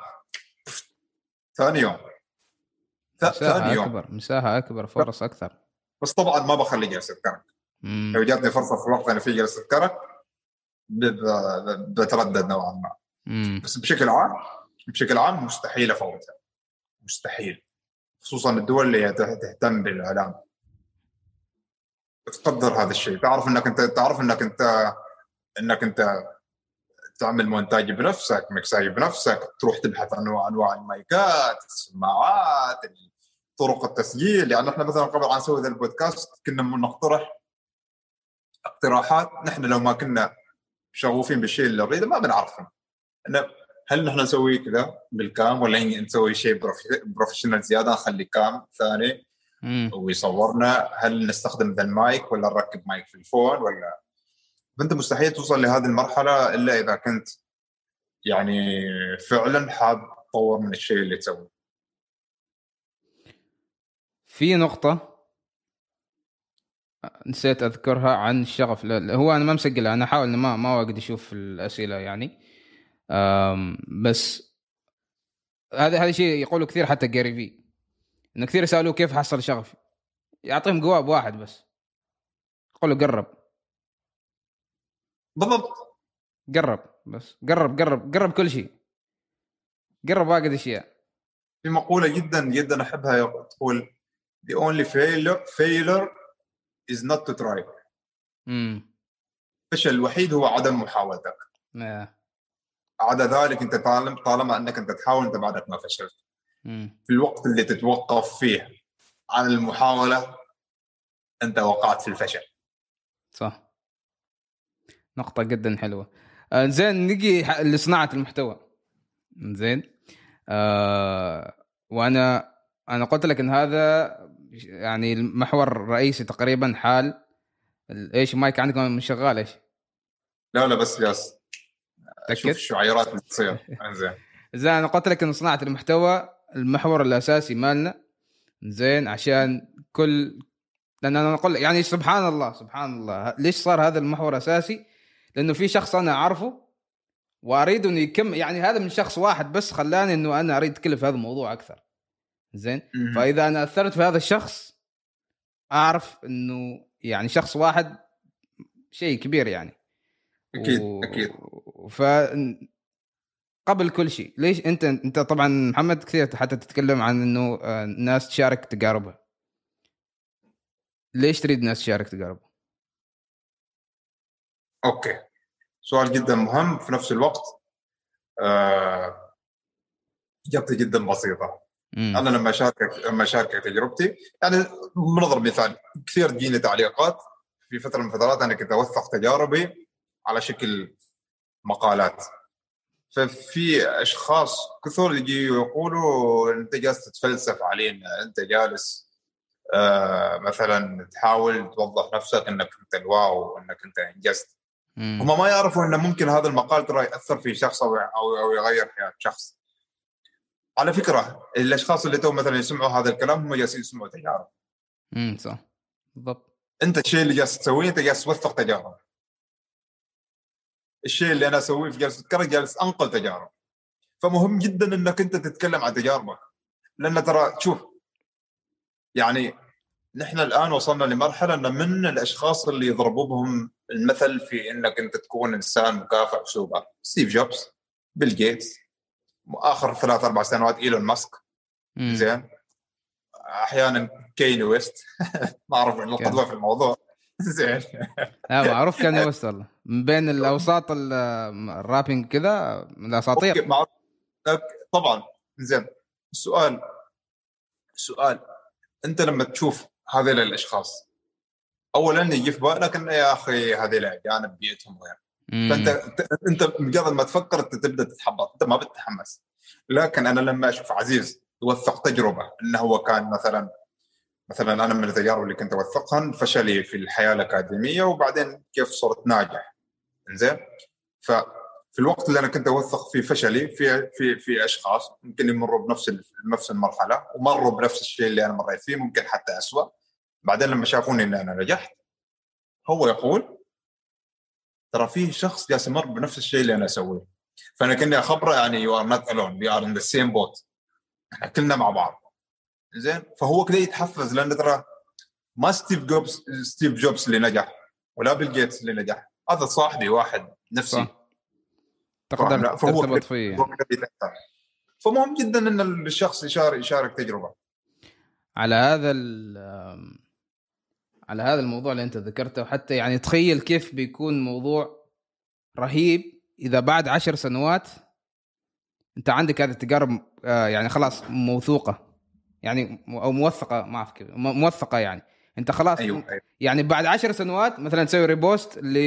ثاني يوم. ثاني يوم. أكبر. مساحه أكبر. فرص أكثر. بس طبعا ما بخلي جلسة كرك لو جاتني فرصة في الوقت أنا في جلسة كرك بتردد نوعا ما. بس بشكل عام بشكل عام مستحيل افوتها مستحيل. خصوصا الدول اللي تهتم بالإعلام. تقدر هذا الشيء. تعرف إنك انت تعرف إنك انت إنك أنت تعمل مونتاج بنفسك مكساج بنفسك تروح تبحث عن أنواع المايكات السماعات طرق التسجيل. يعني إحنا مثلا قبل ان نسوي ذا البودكاست كنا نقترح اقتراحات. نحن لو ما كنا شغوفين بالشيء اللي نريده ما بنعرفه هل نحن نسوي كذا بال cam؟ ولا نسوي شيء profe- professional زيادة نخلي cam ثاني ويصورنا؟ هل نستخدم ذا المايك ولا نركب مايك في ال phone ولا فأنت مستحيل توصل لهذه المرحلة إلا إذا كنت يعني فعلا حاب تطور من الشيء اللي تسويه. في نقطة نسيت أذكرها عن الشغف. هو أنا ما مسجلها أنا أحاول ما ما واجد أشوف الأسئلة يعني. بس هذا هذا شيء يقوله كثير حتى جاري في إنه كثير يسألوه كيف حصل شغفي. يعطيهم جواب واحد بس. يقول له قرب بالضبط. قرب بس. قرب قرب قرب كل شيء. قرب واجد أشياء. في مقولة جدا جدا أحبها تقول the only failure failure is not to try. امم الفشل الوحيد هو عدم محاولتك؟ آه. عدا ذلك أنت طالما طالما أنك أنت تحاول أنت بعدك ما فشلت. مم. في الوقت اللي تتوقف فيه عن المحاولة أنت وقعت في الفشل. صح. نقطة جدا حلوة. آه زين نجي لصناعة المحتوى. زين. آه وأنا أنا قلت لك إن هذا يعني المحور الرئيسي تقريبا حال ال- إيش مايك عندكم مش شغال إيش؟ لا لا بس أشوف تأكد؟ الشعيرات اللي تصير. زين. زين أنا قلت لك إن صناعة المحتوى المحور الأساسي مالنا. زين عشان كل لأن أنا أقول يعني سبحان الله سبحان الله. ليش صار هذا المحور أساسي؟ لأنه في شخص أنا أعرفه وأريد إنه يكم يعني هذا من شخص واحد بس خلاني إنه أنا أريد اتكلم في هذا الموضوع أكثر. زين؟ فإذا أنا أثرت في هذا الشخص أعرف إنه يعني شخص واحد شيء كبير يعني. أكيد و... أكيد. ف قبل كل شيء ليش أنت أنت طبعا محمد كثير حتى تتكلم عن إنه الناس آه، تشارك تجاربها. ليش تريد الناس تشارك تجاربها أوكي. سؤال جدا مهم في نفس الوقت. آه، إجابتي جدا بسيطة. مم. أنا لما اشاركك لما أشاركك تجربتي يعني بنضرب مثال كثير تجيني تعليقات. في فترة من الفترات أنا كنت أوثق تجاربي على شكل مقالات. ففي أشخاص كثر يجي يقولوا أنت جالس تتفلسف علينا أنت جالس آه مثلا تحاول توضح نفسك إنك أنت الواو إنك أنت إنجزت. هم ما يعرفوا إنه ممكن هذا المقال ترى يأثر في شخص أو أو يغير حياة شخص. على فكرة الأشخاص اللي تو مثلا يسمعوا هذا الكلام هم جالسين يسمعوا تجارب. امم صح. بالضبط. أنت الشيء اللي جالس تسويه أنت جالس توثق تجارب. الشيء اللي أنا أسويه في جلسة كره جالس أنقل تجارب. فمهم جدا إنك أنت تتكلم عن تجاربك. لأن ترى شوف يعني نحن الآن وصلنا لمرحلة أن من الأشخاص اللي يضربوا بهم المثل في إنك أنت تكون إنسان مكافح وسوبر ستيف جوبز بيل جيتس آخر ثلاث أربع سنوات إيلون ماسك. زين. أحيانا كانييه ويست. ما أعرف القدوة في الموضوع. زين. لا معروف كانييه ويست والله. من بين الأوساط ال rapping كذا من الأساطير. طبعا. زين. السؤال السؤال أنت لما تشوف هذيل الأشخاص. اولا يجي في بالك إنه يا أخي هذيل اجانب بيئتهم غير. فأنت أنت مجرد ما تفكر أنت تبدأ تتحبط أنت ما بتتحمس. لكن أنا لما أشوف عزيز يوثق تجربة إنه هو كان مثلا مثلا أنا من التجارب اللي كنت اوثقها فشلي في الحياة الأكاديمية وبعدين كيف صرت ناجح. زين ففي الوقت اللي أنا كنت أوثق فيه فشلي في في في أشخاص ممكن يمروا بنفس نفس المرحلة ومروا بنفس الشيء اللي أنا مريت فيه ممكن حتى اسوء بعدين لما شافوني إني أنا نجحت هو يقول ترى في شخص جالس يمر بنفس الشيء اللي أنا أسويه. فأنا كني أخبره يعني you are not alone we are in the same boat إحنا كلنا مع بعض. زين؟ فهو كذا يتحفز لأن ترى ما ستيف جوبز ستيف جوبز اللي نجح ولا بيل جيتس اللي نجح هذا صاحبي واحد نفسي. تقدر ترتبط فيه. فمهم جدا إن الشخص يشارك يشارك تجربة. على هذا على هذا الموضوع اللي انت ذكرته وحتى يعني تخيل كيف بيكون موضوع رهيب إذا بعد عشر سنوات انت عندك هذه التجارب آه، يعني خلاص موثوقة يعني أو موثقة ما أعرف كيف موثقة يعني انت خلاص أيوة. أيوة. يعني بعد عشر سنوات مثلا تسوي repost ل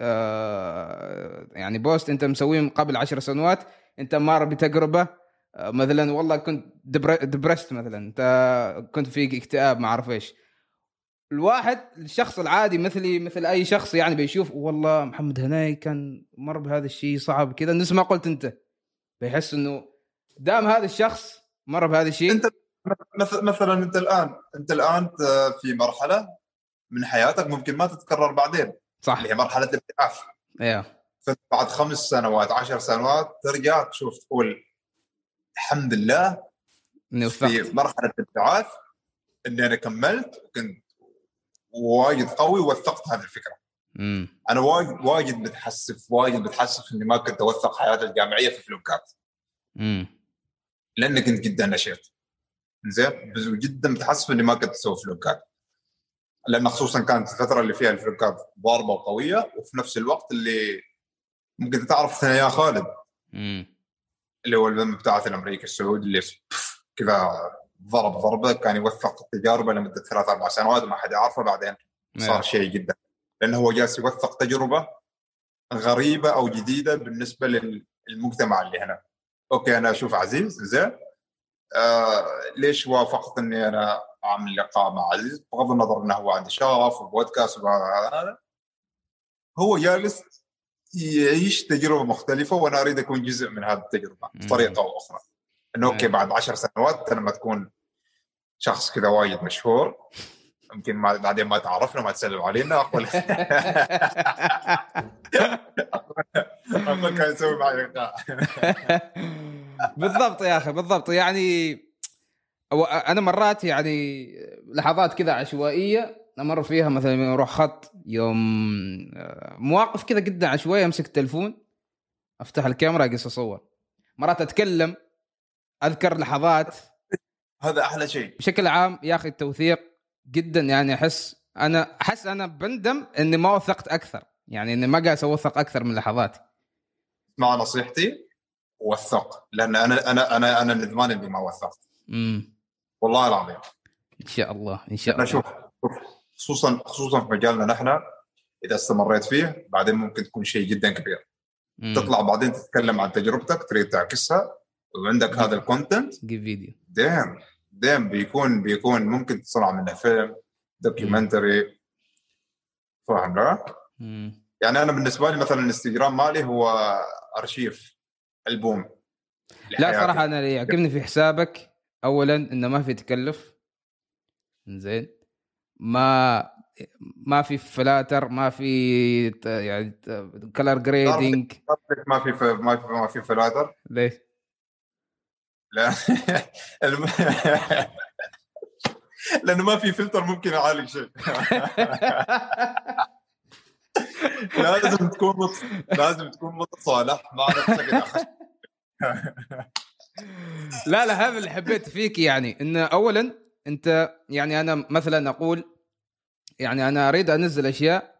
آه يعني post انت مسويه قبل عشر سنوات انت مار بتجربة آه مثلا والله كنت دبرست مثلا انت كنت في اكتئاب ما أعرف إيش الواحد الشخص العادي مثلي مثل أي شخص يعني بيشوف والله محمد هناي كان مر بهذا الشيء صعب كذا. نفس ما قلت أنت بيحس إنه دام هذا الشخص مر بهذا الشيء أنت مثلا أنت الآن أنت الآن في مرحلة من حياتك ممكن ما تتكرر بعدين صح. اللي هي مرحلة الابتعاث أيوه بعد خمس سنوات عشر سنوات ترجع تشوف تقول الحمد لله إني في مرحلة الابتعاث إني أنا كملت وكنت وايد قوي ووثقت هذه الفكرة. مم. أنا وايد وايد متحسف وايد متحسف إني ما كنت أوثق حياتي الجامعية في vlog ات. امم لأني كنت جدا نشيط. زين جدا متحسف إني ما كنت أسوي vlog ات لأن خصوصا كانت الفترة اللي فيها الفلوكات ضاربة وقوية وفي نفس الوقت اللي ممكن تعرف ثنايا خالد مم. اللي هو البن بتاعت الامريكي السعودي اللي كذا ضرب ضربة كان يوثق تجاربه لمدة ثلاث أربع سنوات وما حد يعرفه بعدين صار شيء جدا. لأنه هو جالس يوثق تجربة غريبة أو جديدة بالنسبة للمجتمع اللي هنا. أوكي أنا أشوف عزيز زين. آه ليش وافقت إني أنا أعمل لقاء مع عزيز؟ بغض النظر إنه هو عنده شغف وبودكاست وهذا هو جالس يعيش تجربة مختلفة وأنا أريد أكون جزء من هذه التجربة بطريقة أو أخرى. إنه أوكي بعد عشر سنوات لما تكون شخص كذا وايد مشهور. يمكن ما بعدين ما تعرفنا ما تسلم علينا. أقول أقول كان يسوي معي لقاء. بالضبط يا أخي بالضبط. يعني أنا مرات يعني لحظات كذا عشوائية أمر فيها مثلا يوم أروح خط يوم آه، مواقف كذا قد عشوائية أمسك التلفون أفتح الكاميرا أقص أصور. مرات أتكلم أذكر لحظات هذا أحلى شيء. بشكل عام يا أخي التوثيق جدا يعني أحس أنا أحس أنا بندم إني ما وثقت أكثر يعني إني ما قاعد أوثق أكثر من لحظاتي. مع نصيحتي وثق لأن أنا أنا أنا أنا ندمان اللي ما وثقت. امم والله العظيم. إن شاء الله إن شاء الله. شوف خصوصا خصوصا في مجالنا نحن إذا استمريت فيه بعدين ممكن تكون شيء جدا كبير. مم. تطلع بعدين تتكلم عن تجربتك تريد تعكسها وعندك هذا ال content جيب فيديو دام دام بيكون بيكون ممكن تصنع منه فيلم documentary. فاهم لا؟ يعني أنا بالنسبة لي مثلا الانستغرام مالي هو أرشيف ألبوم لا. صراحة أنا اللي يعجبني في حسابك اولا إنه ما في تكلف. زين ما ما في فلاتر ما في يعني color grading ما في ما في ما في فلاتر. ليش؟ لأنه ما في فلتر ممكن يعالج شيء لازم تكون مت... لازم تكون متصالح مع نفسك. لا لا هذا اللي حبيت فيك يعني انه اولا أنت يعني أنا مثلا أقول يعني أنا أريد أنزل أشياء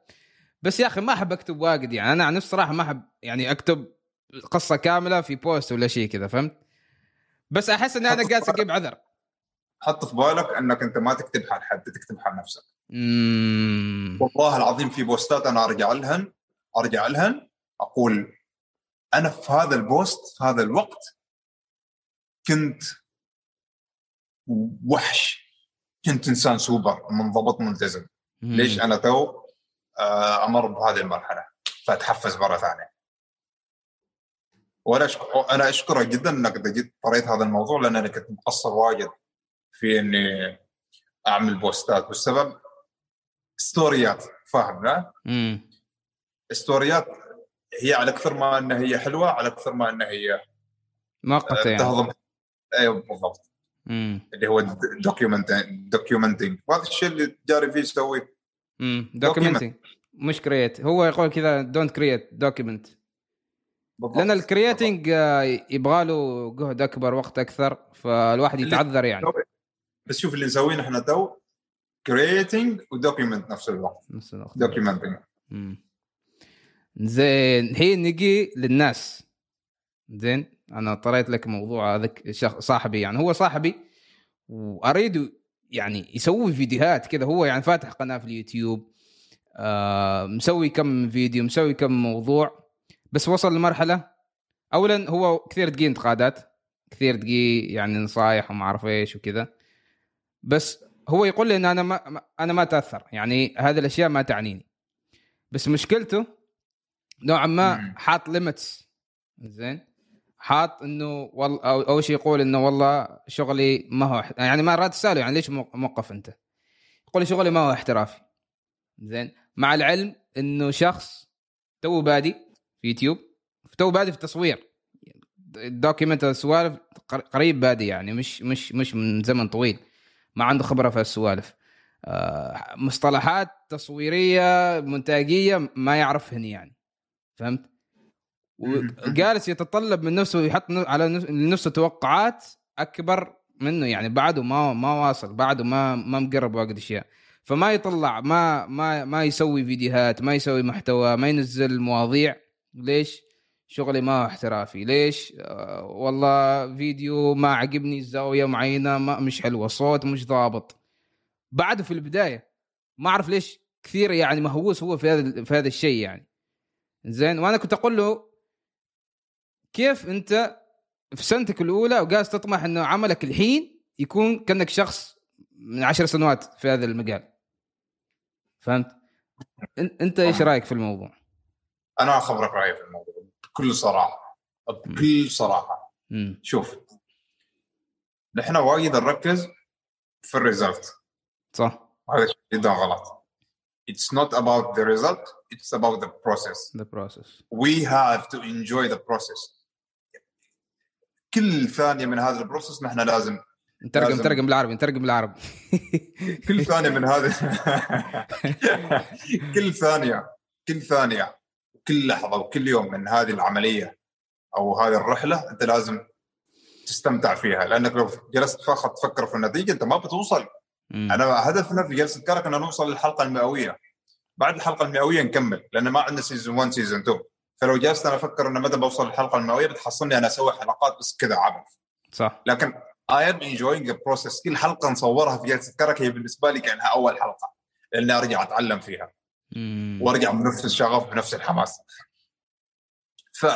بس يا أخي ما أحب أكتب واجد يعني أنا عن نفسي صراحة ما أحب يعني أكتب قصة كاملة في post ولا شيء كذا فهمت؟ بس أحس اني أنا قاعد أجيب عذر. حط في بالك إنك أنت ما تكتب حال حد تكتب حال نفسك. مم. والله العظيم في post ات أنا أرجع لهن أرجع لهن أقول أنا في هذا ال post في هذا الوقت كنت وحش كنت إنسان سوبر منضبط ملتزم. ليش أنا تو آه، أمر بهذه المرحلة؟ فأتحفز مرة ثانية. وأنا أشك... أنا أشكرك جدا إنك جيت طريت هذا الموضوع لأن أنا كنت مقصر واجد في إني أعمل post ات. والسبب؟ story ات فاهم. story ات هي على كثر ما انها هي حلوة على كثر ما انها هي مؤقته يعني. تهضم. أيوه بالضبط. مم. اللي هو document documenting وهذا الشيء اللي جاري فيه يسويه. documenting مش create هو يقول كذا don't create document بالضبط. لأن ال creating يبغى له جهد أكبر وقت أكثر فالواحد يتعذر يعني. بس شوف اللي نسويه نحن تو creating و document نفس الوقت. نفس الوقت. documenting مم. زين الحين نجي للناس. زين أنا طريت لك موضوع هذاك صاحبي يعني هو صاحبي وأريد يعني يسوي فيديوهات كذا هو يعني فاتح قناة في اليوتيوب. آه مسوي كم فيديو مسوي كم موضوع. بس وصل لمرحلة. اولا هو كثير تجي انتقادات كثير تجي يعني نصايح وما أعرف إيش وكذا. بس هو يقول لي إن أنا ما أنا ما تأثر يعني هذه الأشياء ما تعنيني. بس مشكلته نوعا ما. حاط limits زين؟ حاط إنه والله اول شيء يقول إنه والله شغلي ما هو يعني ما راد اساله يعني ليش مو- موقف أنت؟ يقول لي شغلي ما هو احترافي. زين؟ مع العلم إنه شخص تو بادي في يوتيوب تو بادي في التصوير. ال document السوالف قر- قريب بادي يعني مش مش مش من زمن طويل. ما عنده خبرة في السوالف آه، مصطلحات تصويرية مونتاجيه ما يعرفهن يعني. فهمت؟ وجالس يتطلب من نفسه يحط على نف- لنفسه توقعات أكبر منه يعني. بعده ما ما واصل بعده ما ما مقرب واجد أشياء. فما يطلع ما ما ما يسوي فيديوهات ما يسوي محتوى ما ينزل مواضيع. ليش؟ شغلي ما احترافي ليش؟ آه والله فيديو ما عجبني الزاوية معينة ما مش حلوة الصوت مش ضابط بعده في البداية ما أعرف ليش كثير يعني مهووس هو في هذا في هذا الشيء يعني زين وأنا كنت أقول له كيف أنت في سنتك الأولى وقاعد تطمح إنه عملك الحين يكون كأنك شخص من عشر سنوات في هذا المجال فهمت؟ أنت إيش رأيك في الموضوع؟ أنا اخبرك رأيي في الموضوع بكل صراحة بكل صراحة. امم شوف نحن وايد نركز في الريزلت. صح. هذا شيء جدا غلط. It's not about the result, it's about the process. the process We have to enjoy the process. كل ثانية من هذا ال process نحن لازم نترجم نترجم بالعربي نترجم بالعربي كل ثانية من هذه كل ثانية كل ثانية. كل لحظة وكل يوم من هذه العملية أو هذه الرحلة أنت لازم تستمتع فيها لأنك لو جلست فقط تفكر في النتيجة أنت ما بتوصل. مم. أنا هدفنا في جلسة كرك ان نوصل للحلقة المئوية. بعد الحلقة المئوية نكمل لأن ما عندنا season 1 season 2 فلو جلست أنا أفكر ان متى بوصل للحلقة المئوية بتحصلني أنا أسوي حلقات بس كذا عبث. صح. لكن am enjoying the process. كل حلقة نصورها في جلسة كرك هي بالنسبة لي كأنها أول حلقة لأني أرجع أتعلم فيها. وارجع بنفس الشغف بنفس الحماس. ف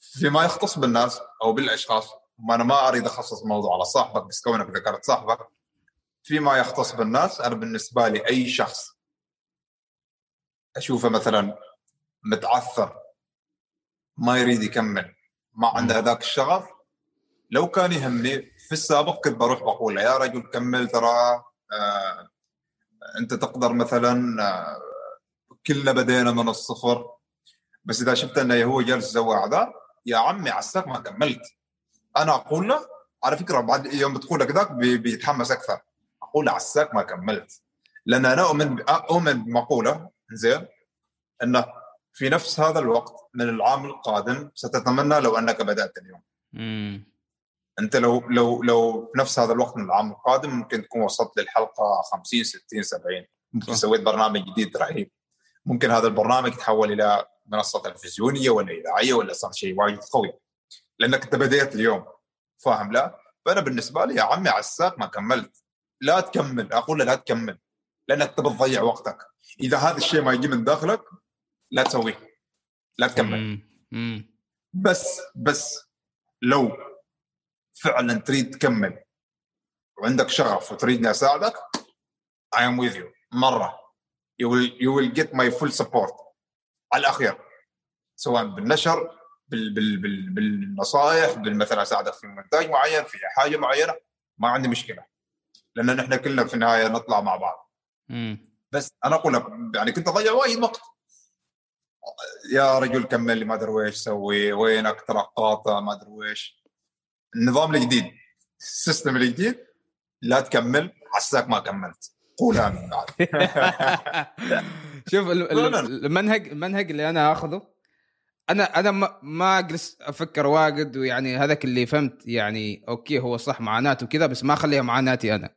فيما يختص بالناس أو بالأشخاص وأنا ما أريد أخصص الموضوع على صاحبك بس كونك ذكرت صاحبك فيما يختص بالناس أنا بالنسبة لي أي شخص أشوفه مثلا متعثر ما يريد يكمل ما عنده هذاك الشغف لو كان يهمني في السابق كنت بروح بقول له يا رجل كمل ترى آه أنت تقدر مثلا آه كلنا بدينا من الصفر. بس إذا شفت أنه هو جالس يسوي أعذار يا عمي عساك ما كملت. أنا أقول له على فكرة بعد يوم بتقول لك ذاك بي- بيتحمس أكثر. أقول له عساك ما كملت. لأن أنا أؤمن أؤمن بمقولة زين انه في نفس هذا الوقت من العام القادم ستتمنى لو أنك بدأت اليوم. مم. أنت لو لو لو في نفس هذا الوقت من العام القادم ممكن تكون وصلت للحلقة 50 60 70 ممكن صح. سويت برنامج جديد رهيب. ممكن هذا البرنامج يتحول إلى منصة تلفزيونية ولا إذاعية ولا صار شيء وايد قوي. لأنك أنت بديت اليوم فاهم؟ لا؟ فأنا بالنسبة لي يا عمي عساك ما كملت. لا تكمل. أقول له لا تكمل. لأنك تبي تضيع وقتك. إذا هذا الشيء ما يجي من داخلك لا تسويه. لا تكمل. بس بس لو فعلا تريد تكمل وعندك شغف وتريدني أساعدك I am with you. مرة. You will, you will get my full support. على الأخير سواء بالنشر بال بال بال بالنصائح بالمثلا أساعدك في مونتاج معين في حاجة معينة ما عندي مشكلة. لأن نحن كلنا في النهاية نطلع مع بعض. مم. بس أنا أقول لك يعني كنت أضيع وايد وقت. يا رجل كمل لي ما أدري ويش سوي وينك ترى قاطع ما أدري ويش النظام الجديد ال system الجديد لا تكمل عساك ما كملت. بعد. شوف. المنهج المنهج اللي أنا آخذه أنا أنا ما, أجلس أفكر واجد ويعني هذاك اللي فهمت يعني okay هو صح معاناته كذا بس ما أخليها معاناتي أنا.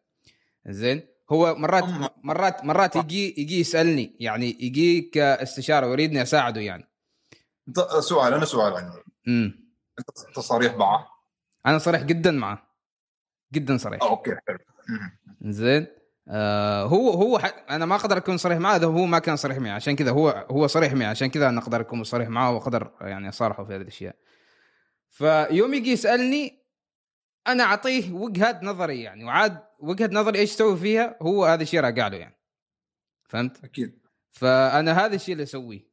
زين؟ هو مرات مرات مرات يجي يجي يسألني يعني يجي كاستشارة ويريدني أساعده يعني. سؤال أنا سؤال عندي امم أنت صريح معه؟ أنا صريح جدا معه. جدا صريح. أوكي حلو. زين؟ آه هو هو ح... أنا ما أقدر أكون صريح معه اذا هو ما كان صريح معي عشان كذا هو هو صريح معي عشان كذا أنا أقدر أكون صريح معه وأقدر يعني أصارحه في هذه الأشياء. فيوم يجي يسألني أنا أعطيه وجهة نظري يعني. وعاد وجهة نظري إيش أسوي فيها؟ هو هذا الشيء راجع له يعني. فهمت؟ أكيد. فأنا هذا الشيء اللي أسويه.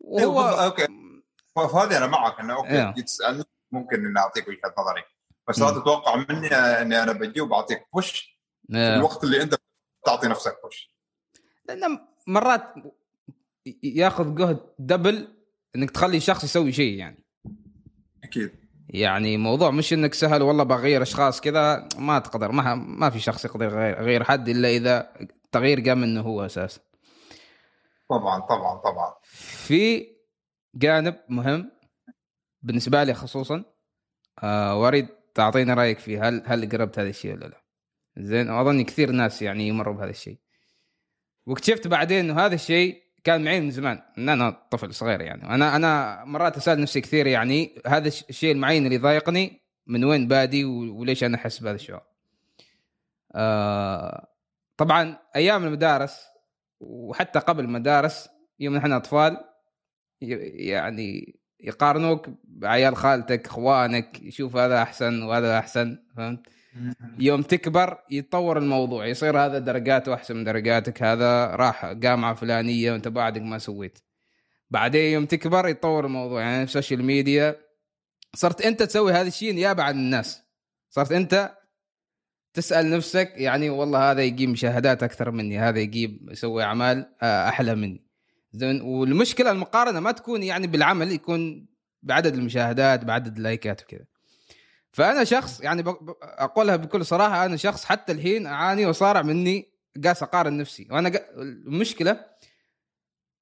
بالضبط، وهو okay. فهذه أنا معك إنه okay إيه. تجي تسألني ممكن إني أعطيك وجهة نظري. بس. لا تتوقع مني إني أنا بجي وبعطيك push في آه. الوقت اللي انت تعطي نفسك push لأنه مرات ياخذ جهد double إنك تخلي الشخص يسوي شيء يعني. أكيد. يعني موضوع مش إنك سهل والله بغير أشخاص كذا ما تقدر ما ما في شخص يقدر يغير يغير حد إلا إذا تغيير قام منه هو أساسا. طبعا طبعا طبعا. في جانب مهم بالنسبة لي خصوصا آه وأريد تعطينا رأيك فيه هل هل قربت هذا الشيء ولا لا؟ زين واظن كثير ناس يعني يمروا بهذا الشيء. واكتشفت بعدين إنه هذا الشيء كان معي من زمان إن أنا طفل صغير يعني. أنا أنا مرات أسأل نفسي كثير يعني هذا الش- الشيء المعين اللي ضايقني من وين بادي وليش أنا أحس بهذا الشعور؟ آه طبعا أيام المدارس وحتى قبل المدارس يوم نحن أطفال يعني يقارنوك بعيال خالتك إخوانك يشوف هذا أحسن وهذا أحسن فهمت؟ يوم تكبر يتطور الموضوع يصير هذا درجاته أحسن من درجاتك هذا راح جامعه فلانية وأنت بعدك ما سويت. بعدين يوم تكبر يتطور الموضوع يعني في ال social media صرت أنت تسوي هذا الشيء نيابه عن الناس. صرت أنت تسأل نفسك يعني والله هذا يجيب مشاهدات أكثر مني هذا يجيب يسوي أعمال آه، أحلى مني. والمشكلة المقارنة ما تكون يعني بالعمل يكون بعدد المشاهدات بعدد اللايكات وكذا. فأنا شخص يعني أقولها بكل صراحة أنا شخص حتى الحين أعاني وصارع مني قاس أقارن نفسي وأنا. المشكلة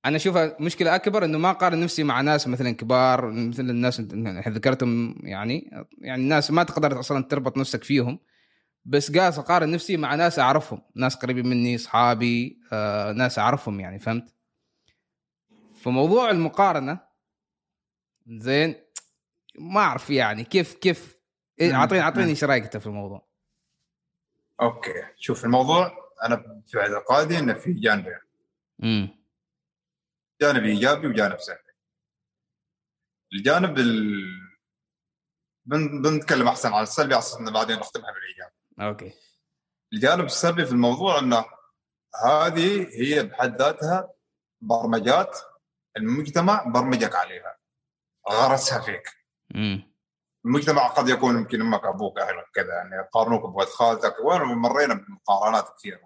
أنا اشوفها مشكلة أكبر إنه ما أقارن نفسي مع ناس مثلا كبار مثل الناس ذكرتهم يعني يعني الناس ما تقدر أصلا تربط نفسك فيهم بس قاس أقارن نفسي مع ناس أعرفهم ناس قريبين مني اصحابي آه، ناس أعرفهم يعني فهمت فموضوع المقارنة زين ما أعرف يعني كيف كيف. اعطيني اعطيني إيش رأيك أنت في الموضوع؟ أوكي. شوف الموضوع أنا في اعتقادي إنه في جانبين امم جانب إيجابي وجانب سلبي. الجانب ال... بن... بنتكلم أحسن عن السلبي على أساس إنه بعدين نختمها بالإيجابي. okay. الجانب السلبي في الموضوع إنه هذه هي بحد ذاتها برمجات المجتمع برمجك عليها غرسها فيك. امم المجتمع قد يكون يمكن أمك أبوك أهلك كذا يعني يقارنوك بولد خالتك وأنا مرينا بمقارنات كثيرة.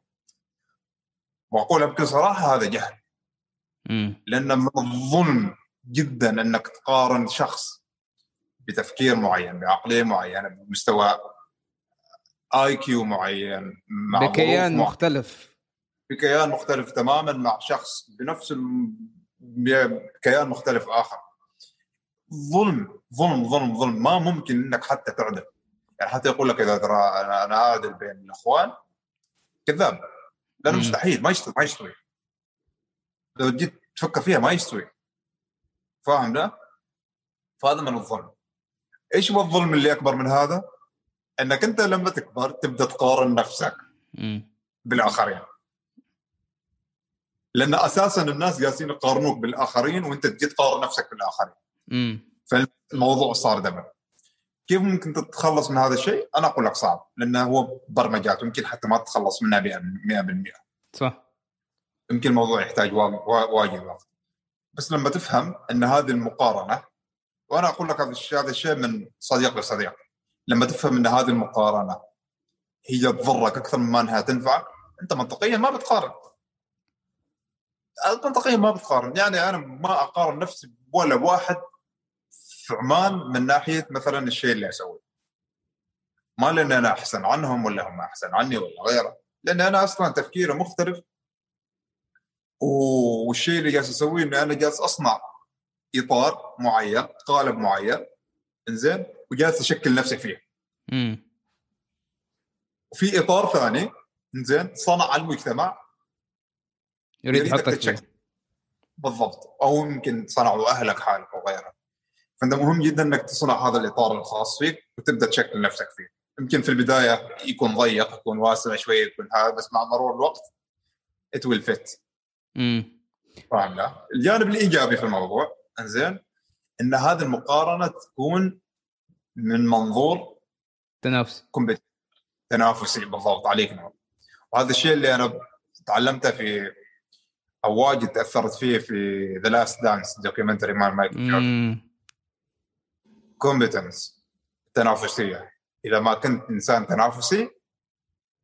واقولها بكل صراحة هذا جهل. لأن من الظلم جدا أنك تقارن شخص بتفكير معين بعقلية معينة بمستوى آي كيو معين مع بكيان. مختلف. بكيان مختلف تماما مع شخص بنفس الم... بكيان مختلف آخر. ظلم ظلم ظلم ظلم. ما ممكن إنك حتى تعدل. يعني حتى يقول لك إذا ترى أنا اعدل بين الإخوان كذاب. لأنه. مستحيل. ما يستوي ما يستوي لو جيت تفكر فيها ما يستوي فاهم ده؟ فهذا من الظلم. إيش هو الظلم اللي أكبر من هذا؟ إنك أنت لما تكبر تبدأ تقارن نفسك بالآخرين. لأن أساسا الناس جالسين يقارنوك بالآخرين وأنت تجي تقارن نفسك بالآخرين. امم فالموضوع صار دمر. كيف ممكن تتخلص من هذا الشيء؟ أنا أقول لك صعب لأنه هو برمجات ويمكن حتى ما تتخلص منها 100% صح. يمكن الموضوع يحتاج وا- وا- واجد وقت. بس لما تفهم إن هذه المقارنة وأنا أقول لك هذا الشيء هذا الشيء من صديق لصديق. لما تفهم إن هذه المقارنة هي تضرك أكثر مما إنها تنفعك أنت منطقيا ما بتقارن. منطقيا ما بتقارن. يعني أنا ما أقارن نفسي ولا بواحد في عمان من ناحية مثلا الشيء اللي أسويه. ما لأن أنا أحسن عنهم ولا هم أحسن عني ولا غيره لأن أنا أصلا تفكيري مختلف. والشيء اللي جالس أسويه إني أنا جالس أصنع إطار معين قالب معين إنزين وجالس أشكل نفسي فيه. امم وفي إطار ثاني إنزين صنع المجتمع. يريد يحطك. فيه. بالضبط. أو يمكن صنعوا أهلك حالك أو غيره فانت مهم جدا إنك تصنع هذا الإطار الخاص فيك وتبدأ تشكل نفسك فيه. يمكن في البداية يكون ضيق يكون واسع شوية يكون هذا بس مع مرور الوقت it will fit امم فاهم؟ لا. الجانب الإيجابي في الموضوع إنزين إن هذه المقارنة تكون من منظور تنافس. compete تنافسي بالضبط عليك نور. وهذا الشيء اللي أنا تعلمته في أو واجد تأثرت فيه في The Last Dance documentary مال مايكل جوردن competence تنافسية. إذا ما كنت إنسان تنافسي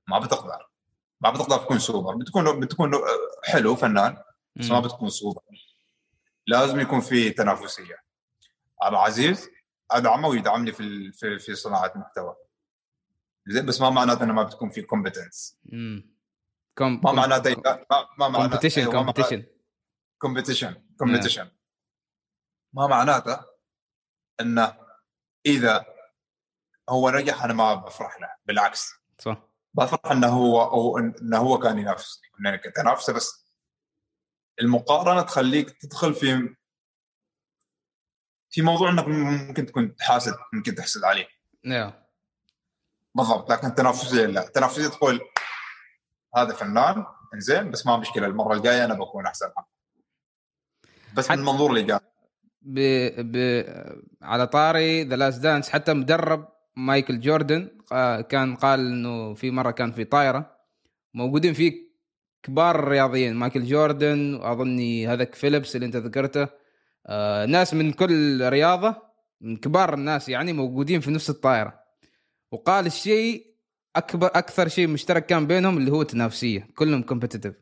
ما بتقدر. ما بتقدر تكون سوبر. بتكون بتكون حلو فنان بس ما بتكون سوبر. لازم يكون في تنافسية. أبو عزيز أدعمه ويدعمني في في, في صناعة محتوى. زين بس ما معناته إنه ما بتكون في competence كوم ما معناته ما, معناته معناته- competition competition competition ما معناته إنه إذا هو نجح أنا ما بفرح له بالعكس. صح. بفرح إنه هو أو إنه هو كان ينافسني كنا كتنافسه بس المقارنة تخليك تدخل في في موضوع إنك ممكن تكون حاسد ممكن تحسد عليه. yeah بالضبط لكن التنافسيه لا. التنافسيه تقول هذا فنان إنزين بس ما مشكلة المرة الجاية أنا بكون أحسن. بس حت- من منظور الايجابي ب... ب... على طاري The Last Dance حتى مدرب مايكل جوردن آه، كان قال إنه في مرة كان في طايره موجودين فيه كبار الرياضيين مايكل جوردن واظني هذاك فيليبس اللي أنت ذكرته. آه، ناس من كل رياضة من كبار الناس يعني موجودين في نفس الطائرة. وقال الشيء أكبر أكثر شيء مشترك كان بينهم اللي هو التنافسية كلهم competitive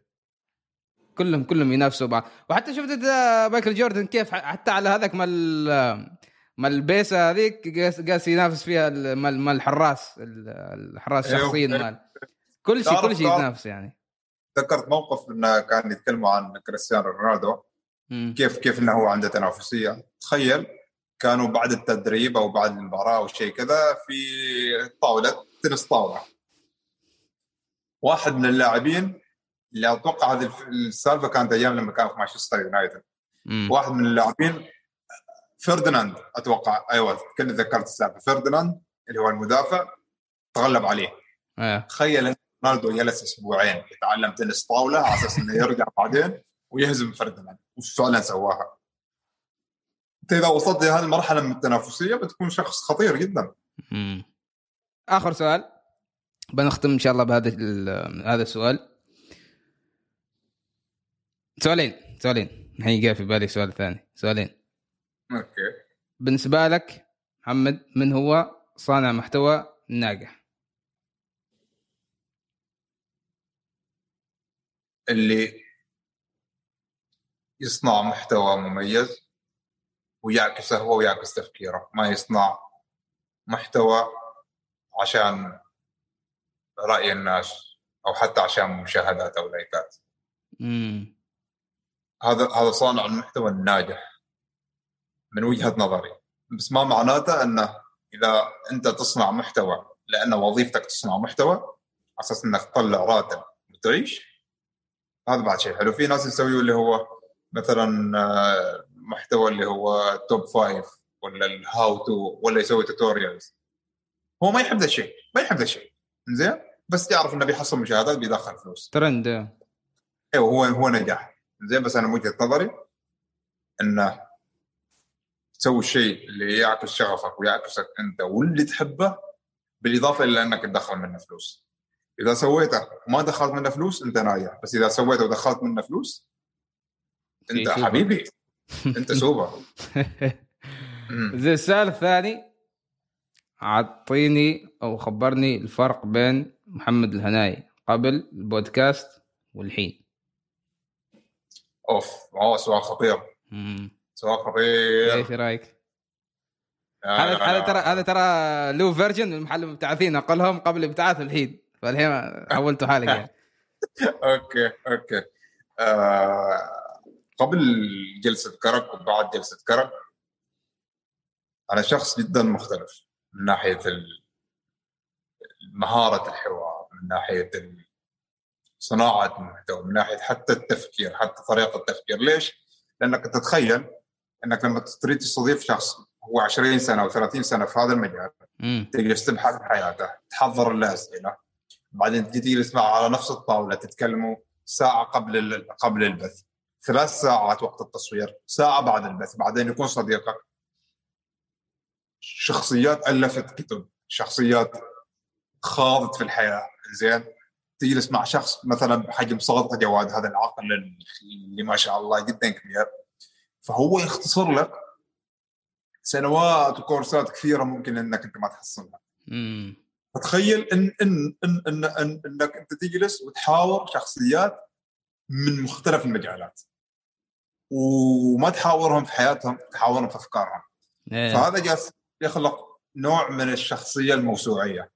كلهم كلهم ينافسوا بعض. وحتى شفت مايكل جوردن كيف حتى على هذاك مال ما البيسه هذيك قاس ينافس فيها ال- مال مال الحراس ال- الحراس أيوه. شخصيا مال. كل شيء كل شيء يتنافس يعني. تذكرت موقف انه كان يتكلموا عن كريستيانو رونالدو. كيف كيف إنه هو عنده تنافسية. تخيل كانوا بعد التدريب أو بعد المباراة أو شيء كذا في طاولة تنس طاولة. واحد من اللاعبين اللي أتوقع هذه الف- السالفة كانت أيام لما كان في مانشستر يونايتد. واحد من اللاعبين فرديناند أتوقع. أيوه كنت ذكرت السالفة. فرديناند اللي هو المدافع تغلب عليه. آه. تخيل إن رونالدو جلس أسبوعين يتعلم تنس طاولة على أساس إنه يرجع بعدين ويهزم فرديناند وفعلا سواها. أنت إذا وصلت لهذه المرحلة من التنافسية بتكون شخص خطير جدا. آخر سؤال. بنختم إن شاء الله بهذا هذا السؤال. سؤالين سؤالين. الحين جاء في بالي سؤال ثاني. سؤالين. أوكي. بالنسبة لك محمد من هو صانع محتوى ناجح؟ اللي يصنع محتوى مميز ويعكسه هو ويعكس تفكيره. ما يصنع محتوى عشان رأي الناس أو حتى عشان مشاهدات أو لايكات. امم هذا هذا صانع المحتوى الناجح من وجهة نظري. بس ما معناته أنه إذا أنت تصنع محتوى لأن وظيفتك تصنع محتوى على أساس أنك تطلع راتب وتعيش هذا بعد شيء حلو. في ناس يسويوا اللي هو مثلا آه، محتوى اللي هو top five ولا ال how to ولا يسوي tutorials هو ما يحب ذا الشيء ما يحب ذا الشيء. زين بس يعرف إنه بيحصل مشاهدات بيدخل فلوس. ترند. أيوه هو هو نجاح. زين بس أنا من وجهة نظري إنه تسوي الشيء اللي يعكس شغفك ويعكسك أنت واللي تحبه بالإضافة إلى إنك تدخل منه فلوس. إذا سويته وما دخلت منه فلوس أنت ناجح بس إذا سويته ودخلت منه فلوس أنت. حبيبي. أنت سوبر مم. زي السؤال الثاني أعطيني أو خبرني الفرق بين محمد الهناي قبل البودكاست والحين. أوف اوه سؤال خطير. سؤال خطير. إيش رأيك؟ هذا هذا. ترى هذا ترى له version من محل المبتعثين أقلهم قبل الابتعاث والحين فالحين حولتوا حالك يعني. okay okay. آه قبل جلسة كرك وبعد جلسة كرك أنا شخص جدا مختلف من ناحية مهارة الحوار من ناحية صناعة المحتوى من ناحية حتى التفكير حتى طريقة التفكير. ليش؟ لأنك تتخيل إنك لما تريد تستضيف شخص هو 20 سنة أو 30 سنة في هذا المجال تجلس تبحث حياته تحضر له اسئله بعدين تجي تجلس معه على نفس الطاولة تتكلموا ساعة قبل قبل البث ثلاث ساعات وقت التصوير ساعة بعد البث بعدين يكون صديقك. شخصيات ألفت كتب شخصيات خاضت في الحياة زين؟ تجلس مع شخص مثلا بحجم صادق جواد هذا العقل اللي ما شاء الله جدا كبير فهو يختصر لك سنوات وكورسات كثيرة ممكن إنك أنت ما تحصلها. امم فتخيل إن إن إن, إن, إن إنك أنت تجلس وتحاور شخصيات من مختلف المجالات. وما تحاورهم في حياتهم تحاورهم في أفكارهم. إيه. فهذا جالس يخلق نوع من الشخصية الموسوعية.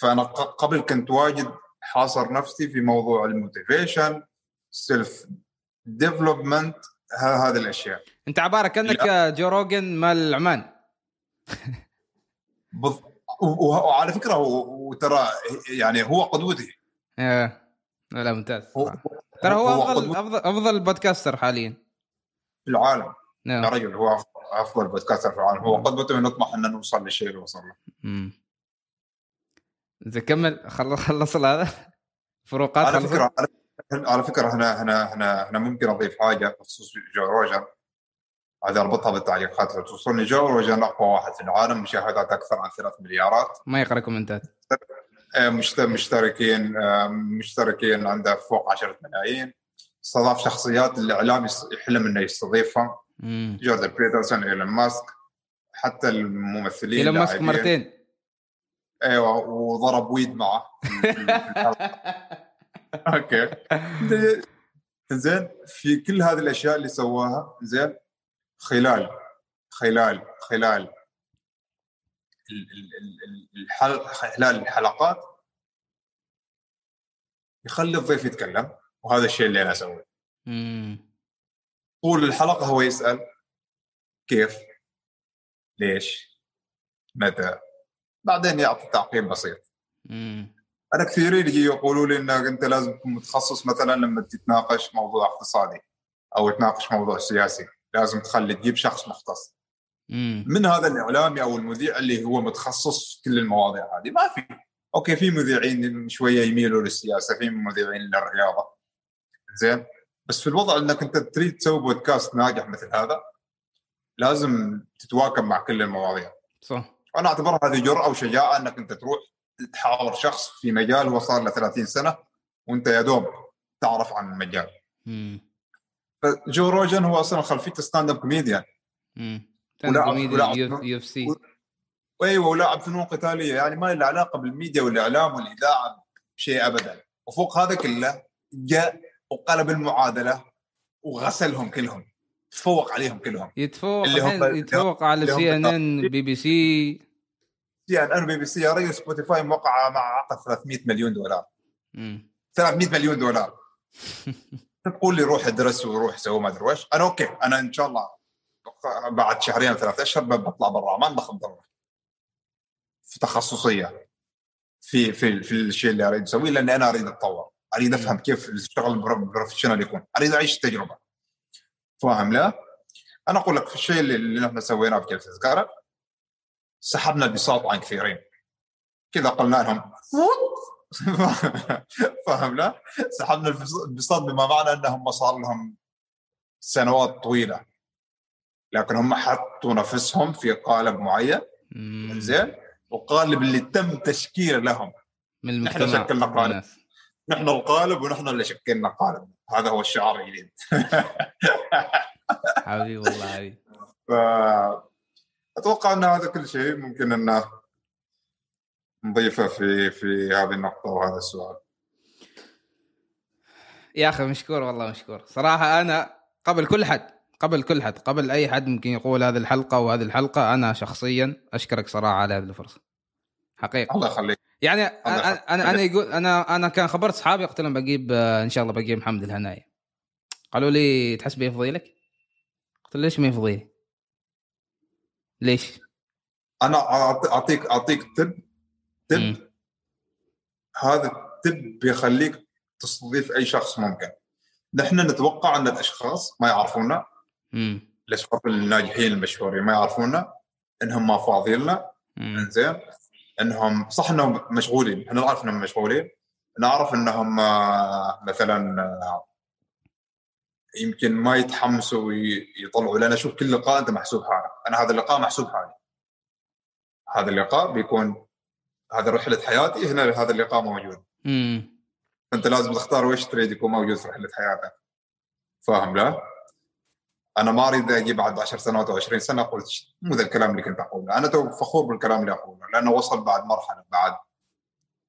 فأنا قبل كنت واجد حاصر نفسي في موضوع ال motivation self development هذه الأشياء. أنت عبارة كأنك جو روجن مال عمان بض... وعلى فكرة هو- وترى يعني هو قدوتي إيه. لا لا ممتاز. هو. ترى هو أفضل قدوتي أفضل أفضل podcaster حاليا. في العالم. yeah نعم رجل هو أفضل podcaster في العالم. هو قدوتي ونطمح إن نوصل للشيء اللي وصل له. زين كمل. خلص خلص هذا. فروقات على؟ فكرة على- فكرة هنا هنا هنا هنا ممكن أضيف حاجة بخصوص جو روجن هذا أربطها بالتعليقات لو توصلني جو روجن أقوى واحد في العالم مشاهدات أكثر عن ثلاث مليارات. ما يقرا كومنتات آه، مشت- مشتركين آه، مشتركين عنده فوق 10 ملايين. استضاف شخصيات الاعلام يحلم إنه يستضيفها. جوردن بيترسون إيلون ماسك. حتى الممثلين إيلون ماسك. مرتين. أيوه وضرب weed معه. okay زين في كل هذه الأشياء اللي سواها زين خلال خلال خلال. خلال الحلقات يخلي الضيف يتكلم وهذا الشيء اللي أنا أسويه. طول الحلقة هو يسأل كيف ليش متى بعدين يعطي تعقيب بسيط. مم. أنا كثيرين يجي يقولوا لي انك أنت لازم تكون متخصص مثلا لما تتناقش موضوع اقتصادي أو تناقش موضوع سياسي. لازم تخلي تجيب شخص مختص. مم. من هذا الإعلامي أو المذيع اللي هو متخصص في كل المواضيع هذه؟ ما في. okay في مذيعين شوية يميلوا للسياسة في مذيعين للرياضة. زين؟ بس في الوضع إنك أنت تريد تسوي بودكاست ناجح مثل هذا لازم تتواكب مع كل المواضيع. صح. أنا اعتبرها هذه جرأة وشجاعة أنك أنت تروح تحاور شخص في مجال هو صار له 30 سنة وأنت يا دوب تعرف عن المجال. فجو روجن هو أصلا خلفيته stand-up comedian. ولاعب- UF C. وايوه ولاعب فنون قتالية يعني ما له علاقة بالميديا والإعلام والإذاعة شيء ابدا. وفوق هذا كله جاء وقلب المعادلة وغسلهم كلهم تفوق عليهم كلهم. يتفوق اللي هم- يتفوق على CNN BB سي سي ان ان بي بي سي يا رجل Spotify موقعه مع عقد 300 مليون دولار. مم. 300 مليون دولار. تقول لي روح ادرس وروح سوي ما ادري وش؟ أنا okay أنا ان شاء الله بعد شهرين ثلاث أشهر بطلع برا عمان باخذ دوره في تخصصية. في في في الشيء اللي اريد اسويه لأني أنا أريد أتطور. أريد أفهم كيف الشغل البروفيشنال يكون. أريد أعيش التجربه فاهم لا؟ أنا أقول لك في الشيء اللي, اللي نحن سويناه في جلسة زكاره سحبنا البساط عن كثيرين. كذا قلنا لهم. فاهم لا؟ سحبنا البساط بما معنى أنهم صار لهم سنوات طويلة. لكن هم حطوا نفسهم في قالب معين. زين وقالب اللي تم تشكيله لهم. من نحن المجتمع. شكلنا قالب. الناس. نحن القالب ونحن اللي شكلنا قالب. هذا هو الشعار الجديد. حبيبي والله حبيبي. أتوقع إن هذا كل شيء ممكن إن نضيفه في في هذه النقطة وهذا السؤال. يا أخي مشكور والله مشكور. صراحة أنا قبل كل حد قبل كل حد قبل أي حد ممكن يقول هذه الحلقة وهذه الحلقة أنا شخصيا أشكرك صراحة على هذه الفرصة. حقيقة. الله يخليك. يعني الله أنا. أنا أنا يقول أنا أنا كان خبرت اصحابي قلت لهم بجيب إن شاء الله بجيب محمد الهناي قالوا لي تحس بيفضيلك؟ قلت له ليش ما يفضيلي؟ ليش؟ أنا اعطيك أعطيك تب تب مم. هذا التب بيخليك تستضيف أي شخص ممكن. نحن نتوقع أن الأشخاص ما يعرفونا. الأشخاص الناجحين المشهورين ما يعرفونا. إنهم ما فاضيين لنا. زين انهم صح إنهم مشغولين. إحنا نعرف إنهم مشغولين. نعرف إنهم آه، مثلا آه، يمكن ما يتحمسوا ويطلعوا لنا شوف كل لقاء أنت محسوب حالك. أنا هذا اللقاء محسوب حالي. هذا اللقاء بيكون هذا رحلة حياتي هنا هذا اللقاء موجود. مم. فانت لازم تختار وش تريد يكون موجود في رحلة حياتك. فاهم لا؟ أنا ما أريد أجي بعد 10 سنوات أو 20 سنة أقول مو ذا الكلام اللي كنت أقوله، أنا تو فخور بالكلام اللي أقوله لأنه وصل بعد مرحلة بعد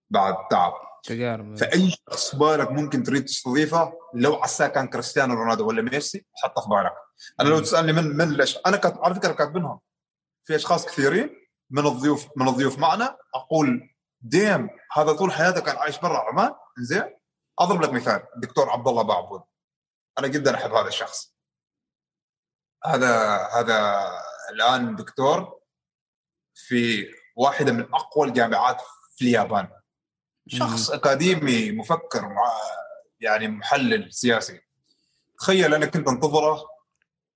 بعد تعب، تجارب. فأي شخص بالك ممكن تريد تستضيفه؟ لو عساه كان كريستيانو رونالدو ولا ميسي حطه في بالك. أنا لو تسألني من من ليش أنا كنت على فكرة كاتبينهم في أشخاص كثيرين من الضيوف من الضيوف معنا أقول ديم هذا طول حياته كان عايش برا عمان؟ زين أضرب لك مثال الدكتور عبد الله بعبود. أنا جدا أحب هذا الشخص. هذا هذا الآن دكتور في واحدة من أقوى الجامعات في اليابان. شخص أكاديمي مفكر مع يعني محلل سياسي. تخيل أنا كنت انتظره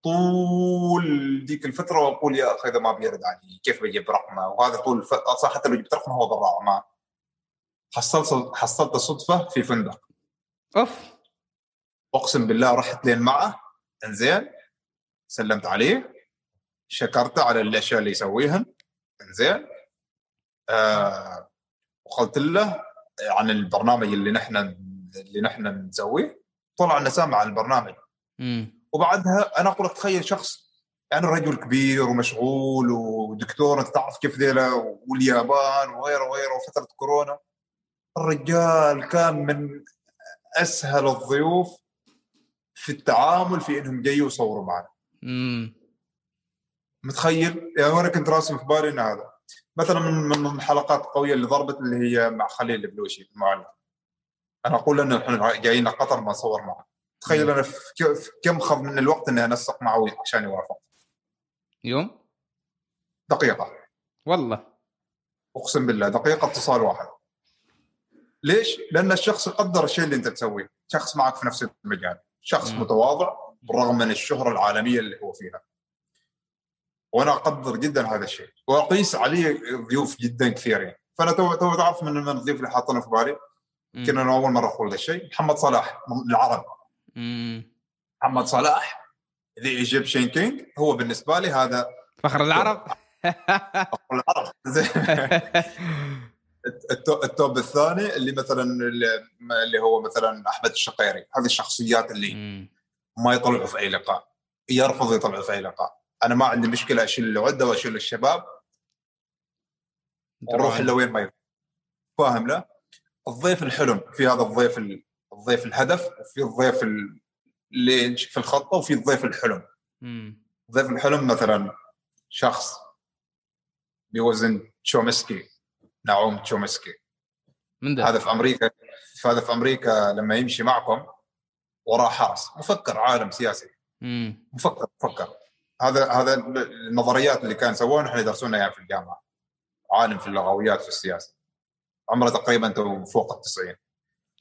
طول ديك الفترة وأقول يا أخي إذا ما بيرد علي كيف بجيب رقمه؟ وهذا طول الف... صح حتى لو جبت رقمه هو برا عمان حصلت حصلت صدفة في فندق. أوف. أقسم بالله رحت لين معه. إنزين. سلمت عليه. شكرته على الأشياء اللي يسويها إنزين. آه وقلت له عن البرنامج اللي نحن اللي نحن نسويه. طلع إنه سامع عن البرنامج. مم. وبعدها أنا أقول لك تخيل شخص يعني رجل كبير ومشغول ودكتور أنت تعرف كيف ذيلا واليابان وغيره وغيره وفترة كورونا. الرجال كان من أسهل الضيوف في التعامل في إنهم جايوا يصوروا معنا. مم. متخيل؟ يعني وأنا كنت راسم في بالي إن هذا. مثلا من من الحلقات القوية اللي ضربت اللي هي مع خليل البلوشي المعلم. أنا أقول إنه إحنا جايين قطر ما نصور معه. تخيل أنا في كم خذ من الوقت إني أنسق معه عشان يوافق. يوم؟ دقيقة. والله. أقسم بالله دقيقة اتصال واحد. ليش؟ لأن الشخص يقدر الشيء اللي أنت تسويه، شخص معك في نفس المجال، شخص. متواضع بالرغم من الشهرة العالمية اللي هو فيها. وأنا أقدر جدا هذا الشيء، وأقيس عليه ضيوف جدا كثيرين، فأنا تو تو تعرف من من الضيوف اللي حاطينه في بالي،. كنا أنا أول مرة أقول هذا الشيء، محمد صلاح من العرب، مم. محمد صلاح the Egyptian King هو بالنسبة لي هذا فخر العرب؟ العرب. زين. ال to- ال top الثاني اللي مثلا اللي هو مثلا أحمد الشقيري. هذه الشخصيات اللي مم. ما يطلعوا في أي لقاء. يرفض يطلع في أي لقاء. أنا ما عندي مشكلة أشيل العده وأشيل الشباب. إلا وين ما فاهم لا؟ الضيف الحلم في هذا الضيف ال- الضيف الهدف وفي الضيف ال- اللي في الخطة وفي الضيف الحلم. مم. ضيف الحلم مثلا شخص بوزن تشومسكي نعوم تشومسكي. من ده؟ هذا في أمريكا هذا في أمريكا لما يمشي معكم وراه حرس مفكر عالم سياسي. مم. مفكر مفكر. هذا هذا النظريات اللي كان سووها نحن يدرسونها اياها في الجامعة. عالم في اللغويات في السياسة. عمره تقريبا فوق التسعين.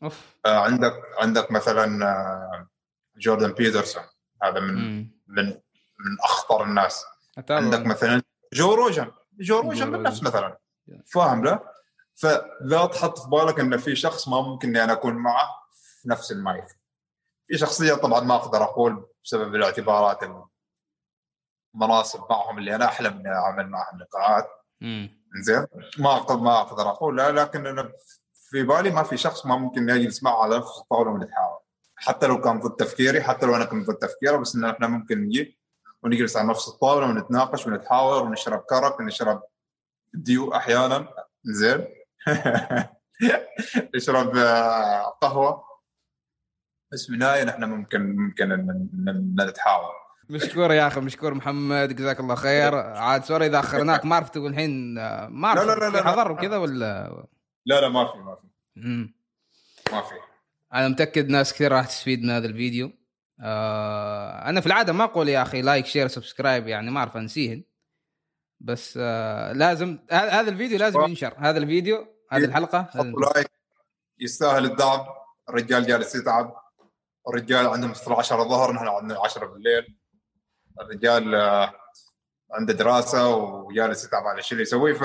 أوف. آه عندك عندك مثلا آه جوردن بيترسون. هذا من مم. من من أخطر الناس. أتابع. عندك مثلا جو روجن. جو روجن بالنفس. مثلا. فاهم لا؟ فلا تحط في بالك إن في شخص ما ممكن إني أنا أكون معه في نفس المايك. في شخصية طبعا ما أقدر أقول بسبب الاعتبارات المناصب معهم اللي أنا أحلم إني أعمل معهم لقاءات. زين ما ما أقدر أقول لا لكن أنا في بالي ما في شخص ما ممكن اجلس معه على نفس الطاوله ونتحاور حتى لو كان ضد تفكيري حتى لو أنا كنت ضد تفكيره بس إن إحنا ممكن نجي ونجلس على نفس الطاولة ونتناقش ونتحاور ونشرب كرك ونشرب Dew أحيانا. زين نشرب آه، قهوة. بس النهاية نحن ممكن ممكن نتحاور. مشكور يا أخي مشكور محمد جزاك الله خير. عاد sorry إذا أخرناك ما عرفت تقول الحين ما أعرف. لا، لا، لا،. حضر وكذا ولا؟ لا لا ما في ما في. ما في. أنا متأكد ناس كثير راح تستفيد من هذا الفيديو. آه أنا في العادة ما أقول يا أخي like share subscribe يعني ما أعرف أنسيهن. بس آه لازم هذا الفيديو لازم ينشر. هذا الفيديو هذه الحلقة like يستاهل الدعم. الرجال جالس يتعب. الرجال عندهم 12 الظهر نحن عندنا 10 بالليل. الرجال آه، عنده دراسة وجالس يتعب على الشيء اللي يسويه ف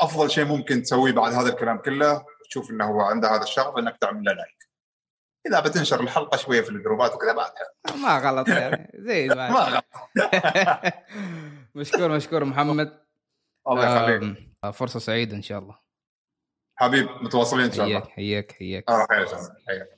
أفضل شيء ممكن تسويه بعد هذا الكلام كله تشوف إنه هو عنده هذا الشغف إنك تعمل له like إذا بتنشر الحلقة شوية في الجروبات وكذا بعد. ما غلط يعني. زي. ما غلط. مشكور مشكور محمد. الله يخليك. فرصة سعيدة إن شاء الله. حبيب متواصلين إن شاء الله. حياك حياك حياك. الله. حياك.